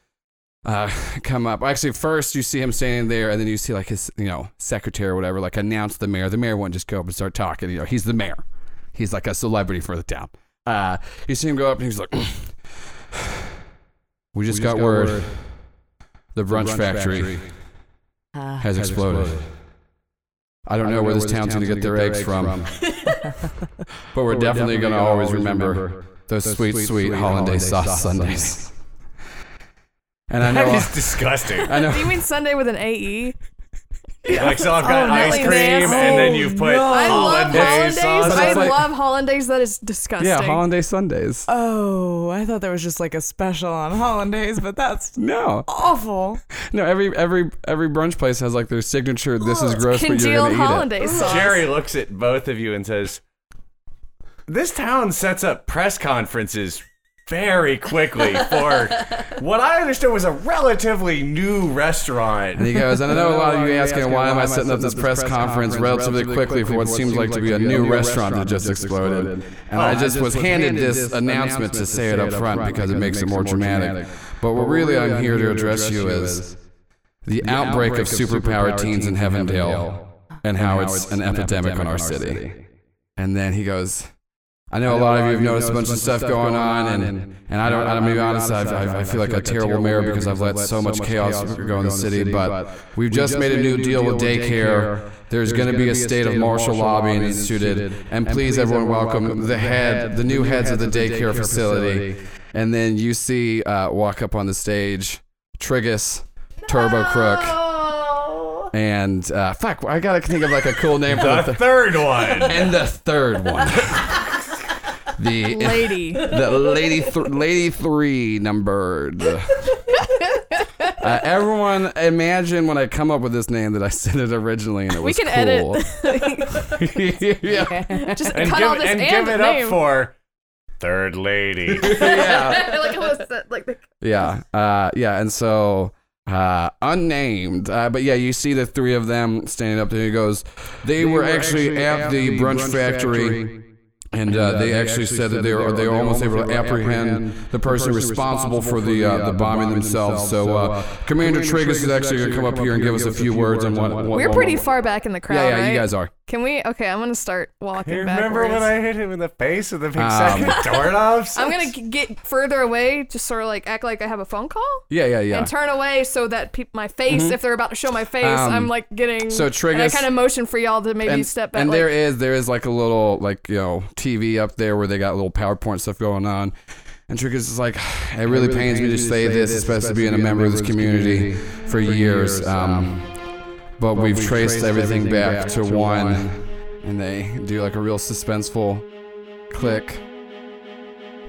uh, come up. Actually, first you see him standing there, and then you see like his, you know, secretary or whatever, like announce the mayor. The mayor won't just go up and start talking. You know, he's the mayor. He's like a celebrity for the town. Uh, you see him go up, and he's like, "We just, got, word. The brunch, factory, Uh, has, exploded. I don't know where this town's gonna get their eggs from, but we're definitely gonna always remember those sweet, sweet hollandaise sauce Sundays. And I know, is disgusting. I know. Do you mean Sunday with an AE? Like, so I've got Oh, ice cream, nasty. and then you've put oh, I love hollandaise hollandaise. sauce. But I like- love hollandaise. That is disgusting. Yeah, hollandaise Sundays. Oh, I thought there was just like a special on hollandaise, but that's No, awful. no. Every every every brunch place has like their signature. This is oh, gross, but you're gonna eat it. sauce. Jerry looks at both of you and says, This town sets up press conferences very quickly for what I understood was a relatively new restaurant. And he goes, and I know a lot of you asking why am I setting up this press conference relatively quickly for what seems like to be a new restaurant that just exploded. And I oh, just was handed this announcement to say it up front because it makes it more dramatic. But what really I'm here to address you is the outbreak of superpowered teens in Heavendale and how it's an epidemic in our city. And then he goes, I know a lot of you have noticed a bunch of stuff going on, and, and I don't, I'm gonna be honest, I've, I, I feel like a terrible mayor because I've let so much chaos go in the city, but we've just made a new deal with daycare. There's going to be a state of martial law being instituted, and please, everyone, welcome the head, the new heads of the daycare facility. And then you see uh, walk up on the stage, Trigus, Turbo Crook, and uh, fuck, I gotta think of like a cool name for the The third one. and the third one. The Lady. the lady th- lady three numbered. Uh, everyone, imagine when I come up with this name that I said it originally and it We was can cool. edit. yeah, Just and cut give, all this and and, give it name. up for Third Lady. yeah, like, it was like the yeah, uh, yeah. And so, uh, unnamed, uh, but yeah, you see the three of them standing up there. He goes, they, were, actually, at the brunch, factory. And uh, they actually said that they were they were almost able to apprehend the person responsible for the uh, the bombing themselves. So uh, Commander Trigus is actually going to come up here and give us a few words on what. what We're what- pretty what- far back in the crowd, Yeah, yeah, right? you guys are. Can we? Okay, I'm gonna start walking You backwards. remember when I hit him in the face with the big Um, sack of doorknobs? I'm gonna get further away, just sort of like act like I have a phone call, Yeah, yeah, yeah. and turn away so that peop my face, if they're about to show my face, Um, I'm like getting. so and I kind of motion for y'all to maybe and, step back. and like, there is there is like a little like you know TV up there where they got little PowerPoint stuff going on. And Trigus is like, it really, pains me to say this, especially being a member of this community for years. Um, but we've traced everything back to one, and they do like a real suspenseful click.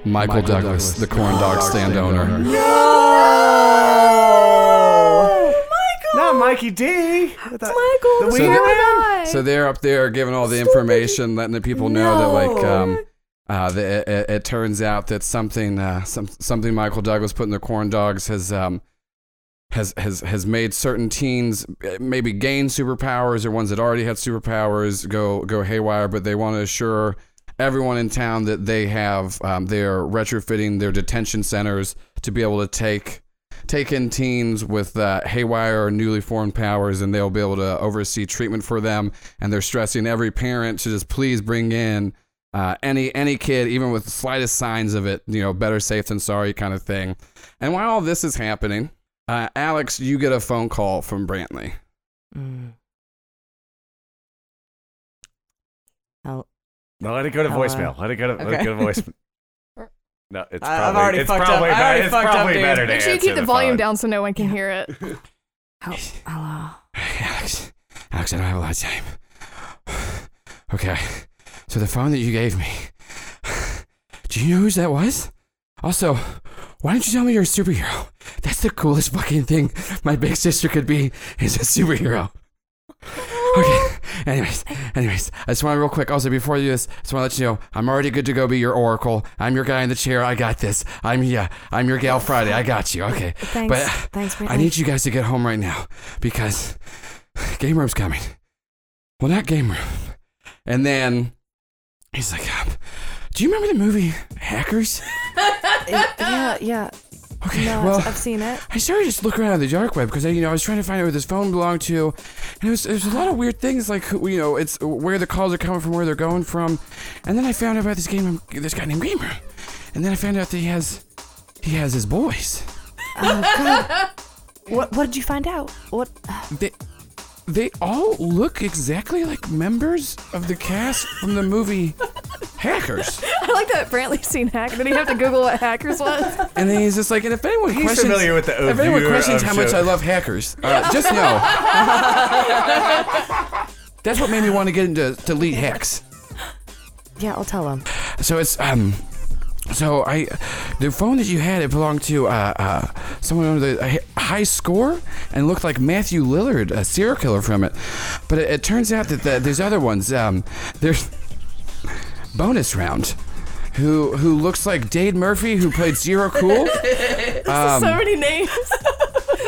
Michael Douglas, the corn dog stand owner. Not Mikey D. Michael, the the weird weird guy. So they're up there giving all the information, letting the people know that like um, uh, the, it, it turns out that something uh, some, something Michael Douglas put in the corn dogs has um, has has has made certain teens uh, maybe gain superpowers or ones that already had superpowers go go haywire, but they want to assure everyone in town that they have um, they're retrofitting their detention centers to be able to take take in teens with uh, haywire or newly formed powers and they'll be able to oversee treatment for them and they're stressing every parent to just please bring in uh, any any kid even with the slightest signs of it you know better safe than sorry kind of thing and while all this is happening uh, alex you get a phone call from brantley Mm. Oh, No, let it go to Hello. voicemail. Let it go to, let it go to voicemail. No, it's I- I've probably, already it's fucked up. probably, I already it's fucked up, probably dude. better to Make sure you answer keep the, the volume phone. down so no one can hear it. hel- hello. alex alex i don't have a lot of time okay so the phone that you gave me do you know whose that was Also, why don't you tell me you're a superhero? That's the coolest fucking thing my big sister could be is a superhero. Okay. Anyways, anyways, I just want to real quick. Also, before you this, I just want to let you know I'm already good to go be your oracle. I'm your guy in the chair. I got this. I'm yeah. I'm your gal Friday. I got you. Okay. Thanks. But Thanks, I Brittany. need you guys to get home right now because game room's coming. Well, not game room. And then he's like, "Do you remember the movie Hackers?" yeah, yeah. Okay. No, well, I've seen it. I started just looking around on the dark web because I, you know, I was trying to find out who this phone belonged to, and it was, was a lot of weird things like, you know, it's where the calls are coming from, where they're going from, and then I found out about this game, this guy named Gamer, and then I found out that he has, he has his boys. Oh God. What What did you find out? What? They, they all look exactly like members of the cast from the movie Hackers. I like that Brantley's seen hack. Did he have to Google what hackers was? And then he's just like, and if anyone He's questions, familiar with the if anyone overview questions of how much show- I love hackers, uh, just know that's what made me want to get into to lead hacks. Yeah, I'll tell him. So it's um, so I, the phone that you had it belonged to uh, uh someone under the a high score and looked like Matthew Lillard, a Cereal Killer from it, but it, it turns out that the, there's other ones. Um, there's bonus round. Who, who looks like Dade Murphy, who played Zero Cool? Um, so many names.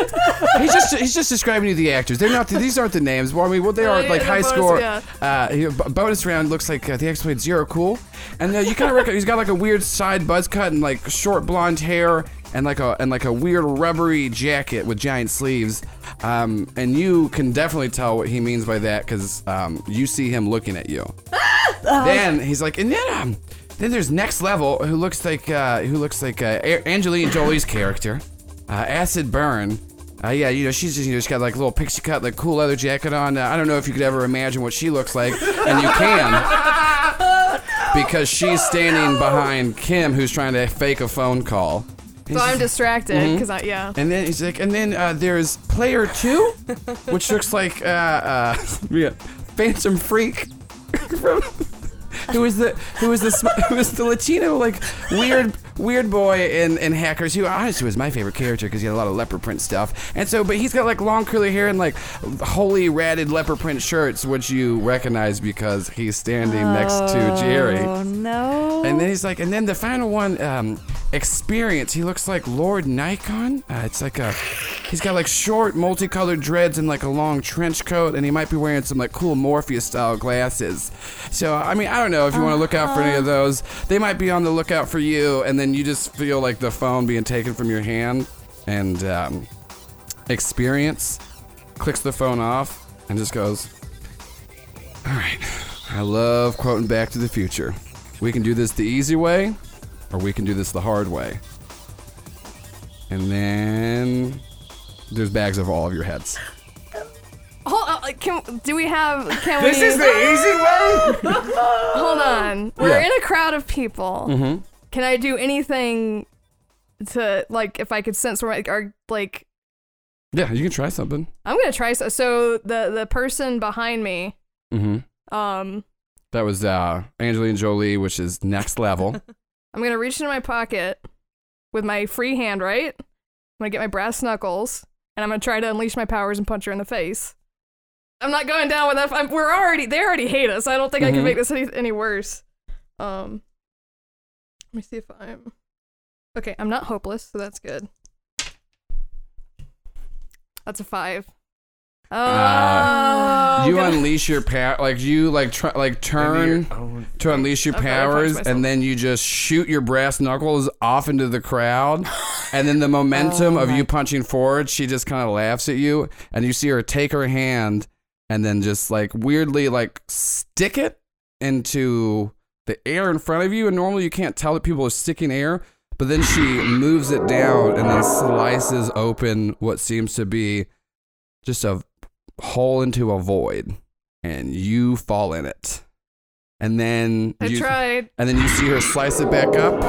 he's just he's just describing you the actors. They're not these aren't the names. Well, I mean, well, they are yeah, like the high bonus- score. yeah. Uh, bonus round looks like uh, the X played Zero Cool, and uh, you kind of reckon he's got like a weird side buzz cut and like short blonde hair and like a and like a weird rubbery jacket with giant sleeves. Um, and you can definitely tell what he means by that because um, you see him looking at you. then he's like, and then um, then there's next level who looks like uh, who looks like uh, A- Angelina Jolie's character, uh, Acid Burn. Uh, yeah, you know she's just you know she's got like a little pixie cut, like cool leather jacket on. Uh, I don't know if you could ever imagine what she looks like, and you can because she's standing behind Kim, who's trying to fake a phone call. So I'm distracted Mm-hmm. because I yeah. And then he's like, and then uh, there's player two, which looks like uh, uh, yeah, Phantom Phreak from who is the who is the sm- who is the Latino like weird weird boy in, in Hackers who honestly was my favorite character because he had a lot of leopard print stuff. And so, but he's got like long curly hair and like holy ratted leopard print shirts, which you recognize because he's standing next to Jerry. Oh no. And then he's like, and then the final one, um, experience. He looks like Lord Nikon. Uh, it's like a, he's got like short, multicolored dreads and like a long trench coat, and he might be wearing some like cool Morpheus style glasses. So I mean, I don't know if you want to look out for any of those. They might be on the lookout for you, and then you just feel like the phone being taken from your hand, and um, experience clicks the phone off and just goes. All right. I love quoting Back to the Future. We can do this the easy way, or we can do this the hard way. And then there's bags of all of your heads. Hold on. Can do we have? Can This we? is the easy way. hold on. We're Yeah. in a crowd of people. Mm-hmm. Can I do anything to like if I could sense where like are like Yeah, you can try something. I'm gonna try so. So the the person behind me, Mm-hmm. um, That was uh, Angelina Jolie, which is next level. I'm gonna reach into my pocket with my free hand, right? I'm gonna get my brass knuckles, and I'm gonna try to unleash my powers and punch her in the face. I'm not going down with that. I'm, we're already they already hate us. I don't think I Mhm. can make this any any worse. Um, let me see if I'm okay. I'm not hopeless, so that's good. That's a five. Oh, Uh, you gonna- unleash your power, like you like try, like turn to unleash your Okay, powers, myself. and then you just shoot your brass knuckles off into the crowd, and then the momentum Oh of my- you punching forward, she just kind of laughs at you, and you see her take her hand and then just like weirdly like stick it into the air in front of you, and normally you can't tell that people are sticking air. But then she moves it down and then slices open what seems to be just a hole into a void, and you fall in it. And then I you, tried. and then you see her slice it back up,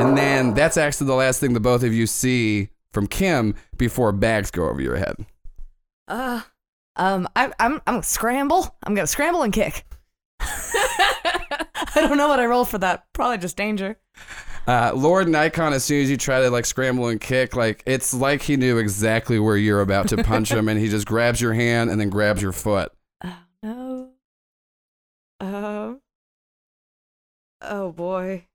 and then that's actually the last thing the both of you see from Kim before bags go over your head. Uh, um, I, I'm I'm gonna scramble. I'm gonna scramble and kick. I don't know what I roll for that. Probably just danger. Uh, Lord Nikon, as soon as you try to like scramble and kick, like it's like he knew exactly where you're about to punch him, and he just grabs your hand and then grabs your foot. Oh no. Um. Oh boy.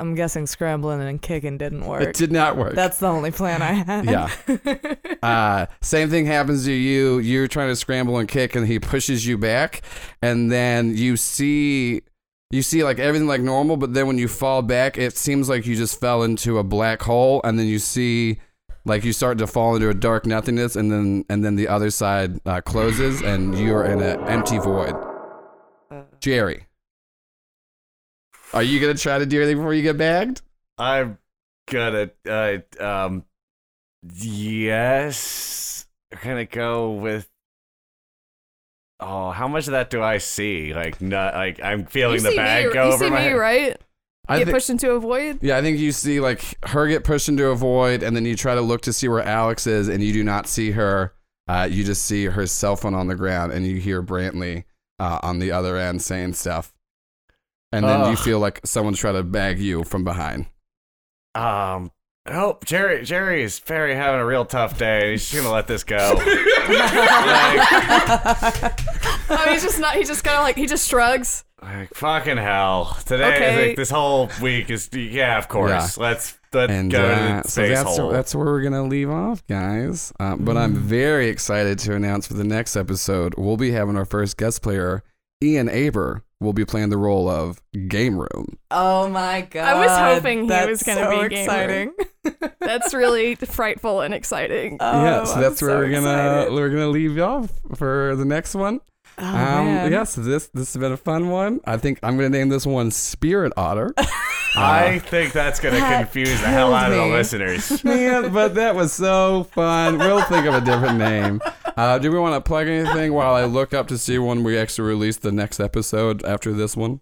I'm guessing scrambling and kicking didn't work. It did not work. That's the only plan I had. Yeah. Uh, same thing happens to you. You're trying to scramble and kick, and he pushes you back, and then you see you see like everything like normal, but then when you fall back, it seems like you just fell into a black hole, and then you see like you start to fall into a dark nothingness, and then and then the other side uh, closes, and you're in an empty void. Jerry, are you gonna try to do anything before you get bagged? I'm gonna uh um yes. I'm gonna go with Oh, how much of that do I see? Like not like I'm feeling you the see bag me, go you over see my me, head. right? I Get thi- pushed into a void. Yeah, I think you see like her get pushed into a void, and then you try to look to see where Alex is, and you do not see her. Uh, you just see her cell phone on the ground, and you hear Brantley uh, on the other end saying stuff. And then you feel like someone's trying to bag you from behind. Um Oh, Jerry Jerry is very having a real tough day. He's just gonna let this go. Like, Oh, he's just not. He just kind of like he just shrugs. like, fucking hell. Today Okay. like, this whole week is yeah, of course. Let's let's And go to uh, the so space that's hole. that's where we're gonna leave off, guys. Uh, but I'm very excited to announce for the next episode, we'll be having our first guest player, Ian Aber. will be playing the role of Game Room. Oh my god! I was hoping he was gonna so be gamer. exciting. That's really frightful and exciting. Oh, yeah, so I'm that's where so we're gonna excited. we're gonna leave you off for the next one. Oh, um, man. yeah, so this this has been a fun one. I think I'm gonna name this one Spirit Otter. I think that's gonna That confuse the hell out of the listeners. Man, but that was so fun. We'll think of a different name. Uh, do we want to plug anything while I look up to see when we actually release the next episode after this one?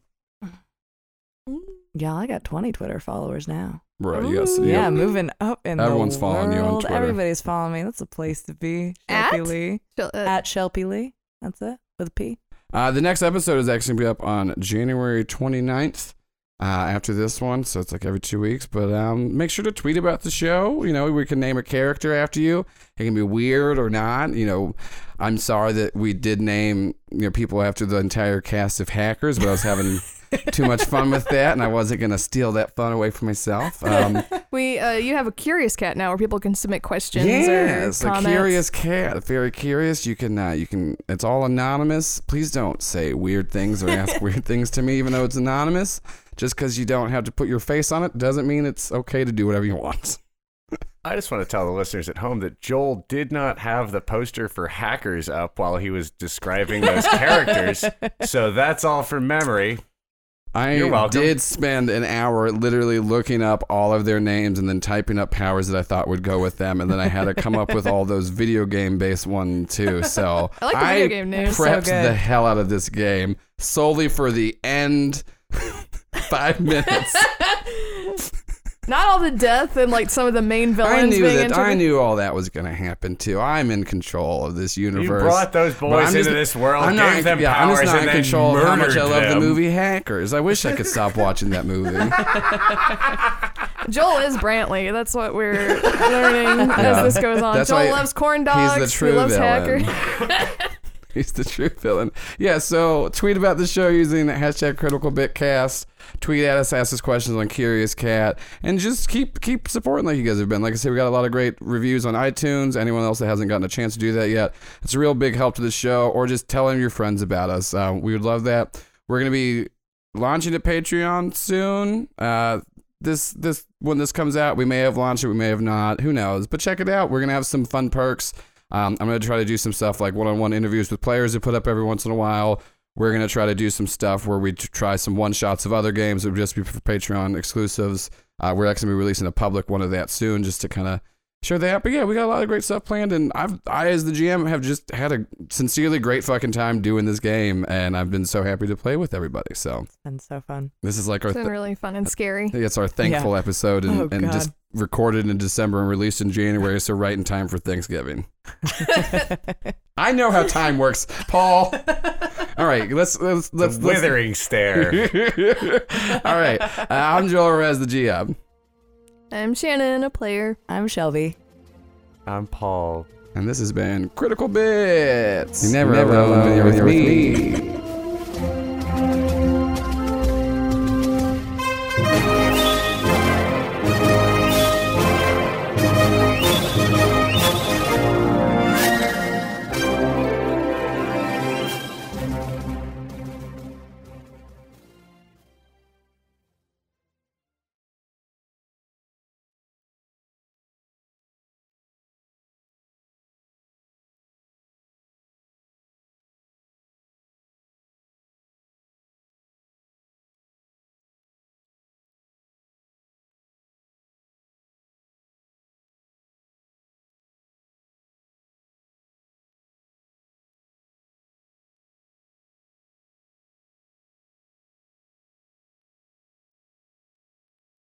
Y'all, I got 20 Twitter followers now. Bro, you guys, yeah, moving up in Everyone's the following you on. Twitter. Everybody's following me. That's a place to be. At? Shelby Lee. Chill- uh, At Shelby Lee. That's it. With a P. Uh, the next episode is actually going to be up on January 29th uh, after this one. So it's like every two weeks. But um, make sure to tweet about the show. You know, we can name a character after you. It can be weird or not. You know, I'm sorry that we did name you know people after the entire cast of hackers, but I was having too much fun with that, and I wasn't going to steal that fun away from myself. Um, we uh, you have a curious cat now where people can submit questions Yes, or a comments. curious cat. Very curious. You can, uh, you can. It's all anonymous. Please don't say weird things or ask weird things to me, even though it's anonymous. Just because you don't have to put your face on it doesn't mean it's okay to do whatever you want. I just want to tell the listeners at home that Joel did not have the poster for hackers up while he was describing those characters. So that's all from memory. I did spend an hour literally looking up all of their names and then typing up powers that I thought would go with them, and then I had to come up with all those video game based one too. So I like the video game names. So prepped good. the hell out of this game solely for the end five minutes. Not all the death and like some of the main villains I knew being that. introduced. I knew all that was going to happen too. I'm in control of this universe. You brought those boys I'm into just- this world, I'm not, in- them yeah, I'm just not and in then control of how much I murdered love the movie Hackers. I wish I could stop watching that movie. Joel is Brantley. That's what we're learning Yeah. as this goes on. That's Joel loves corn dogs. He's the true he loves villain. hacker. He's the true villain. Yeah, so tweet about the show using the hashtag CriticalBitCast. Tweet at us, ask us questions on Curious Cat, and just keep keep supporting like you guys have been. Like I said, we got a lot of great reviews on iTunes. Anyone else that hasn't gotten a chance to do that yet, it's a real big help to the show. Or just telling your friends about us. Uh, we would love that. We're gonna be launching a Patreon soon. Uh, this this when this comes out, we may have launched it, we may have not. Who knows? But check it out. We're gonna have some fun perks. Um, I'm gonna try to do some stuff like one-on-one interviews with players to put up every once in a while. We're gonna try to do some stuff where we try some one-shots of other games. It would just be for Patreon exclusives. Uh, we're actually be releasing a public one of that soon, just to kind of Sure they have, but yeah, we got a lot of great stuff planned, and I've I as the GM have just had a sincerely great fucking time doing this game, and I've been so happy to play with everybody. So It's been so fun. this is like our It's been th- really fun and scary. it's our thankful episode, and, Oh, and just recorded in December and released in January, so right in time for Thanksgiving. I know how time works, Paul. All right, let's let's let's, let's withering stare. All right, uh, I'm Joel Rez, the GM. I'm Shannon, a player. I'm Shelby. I'm Paul. And this has been Critical Bits. You never alone when you're with me.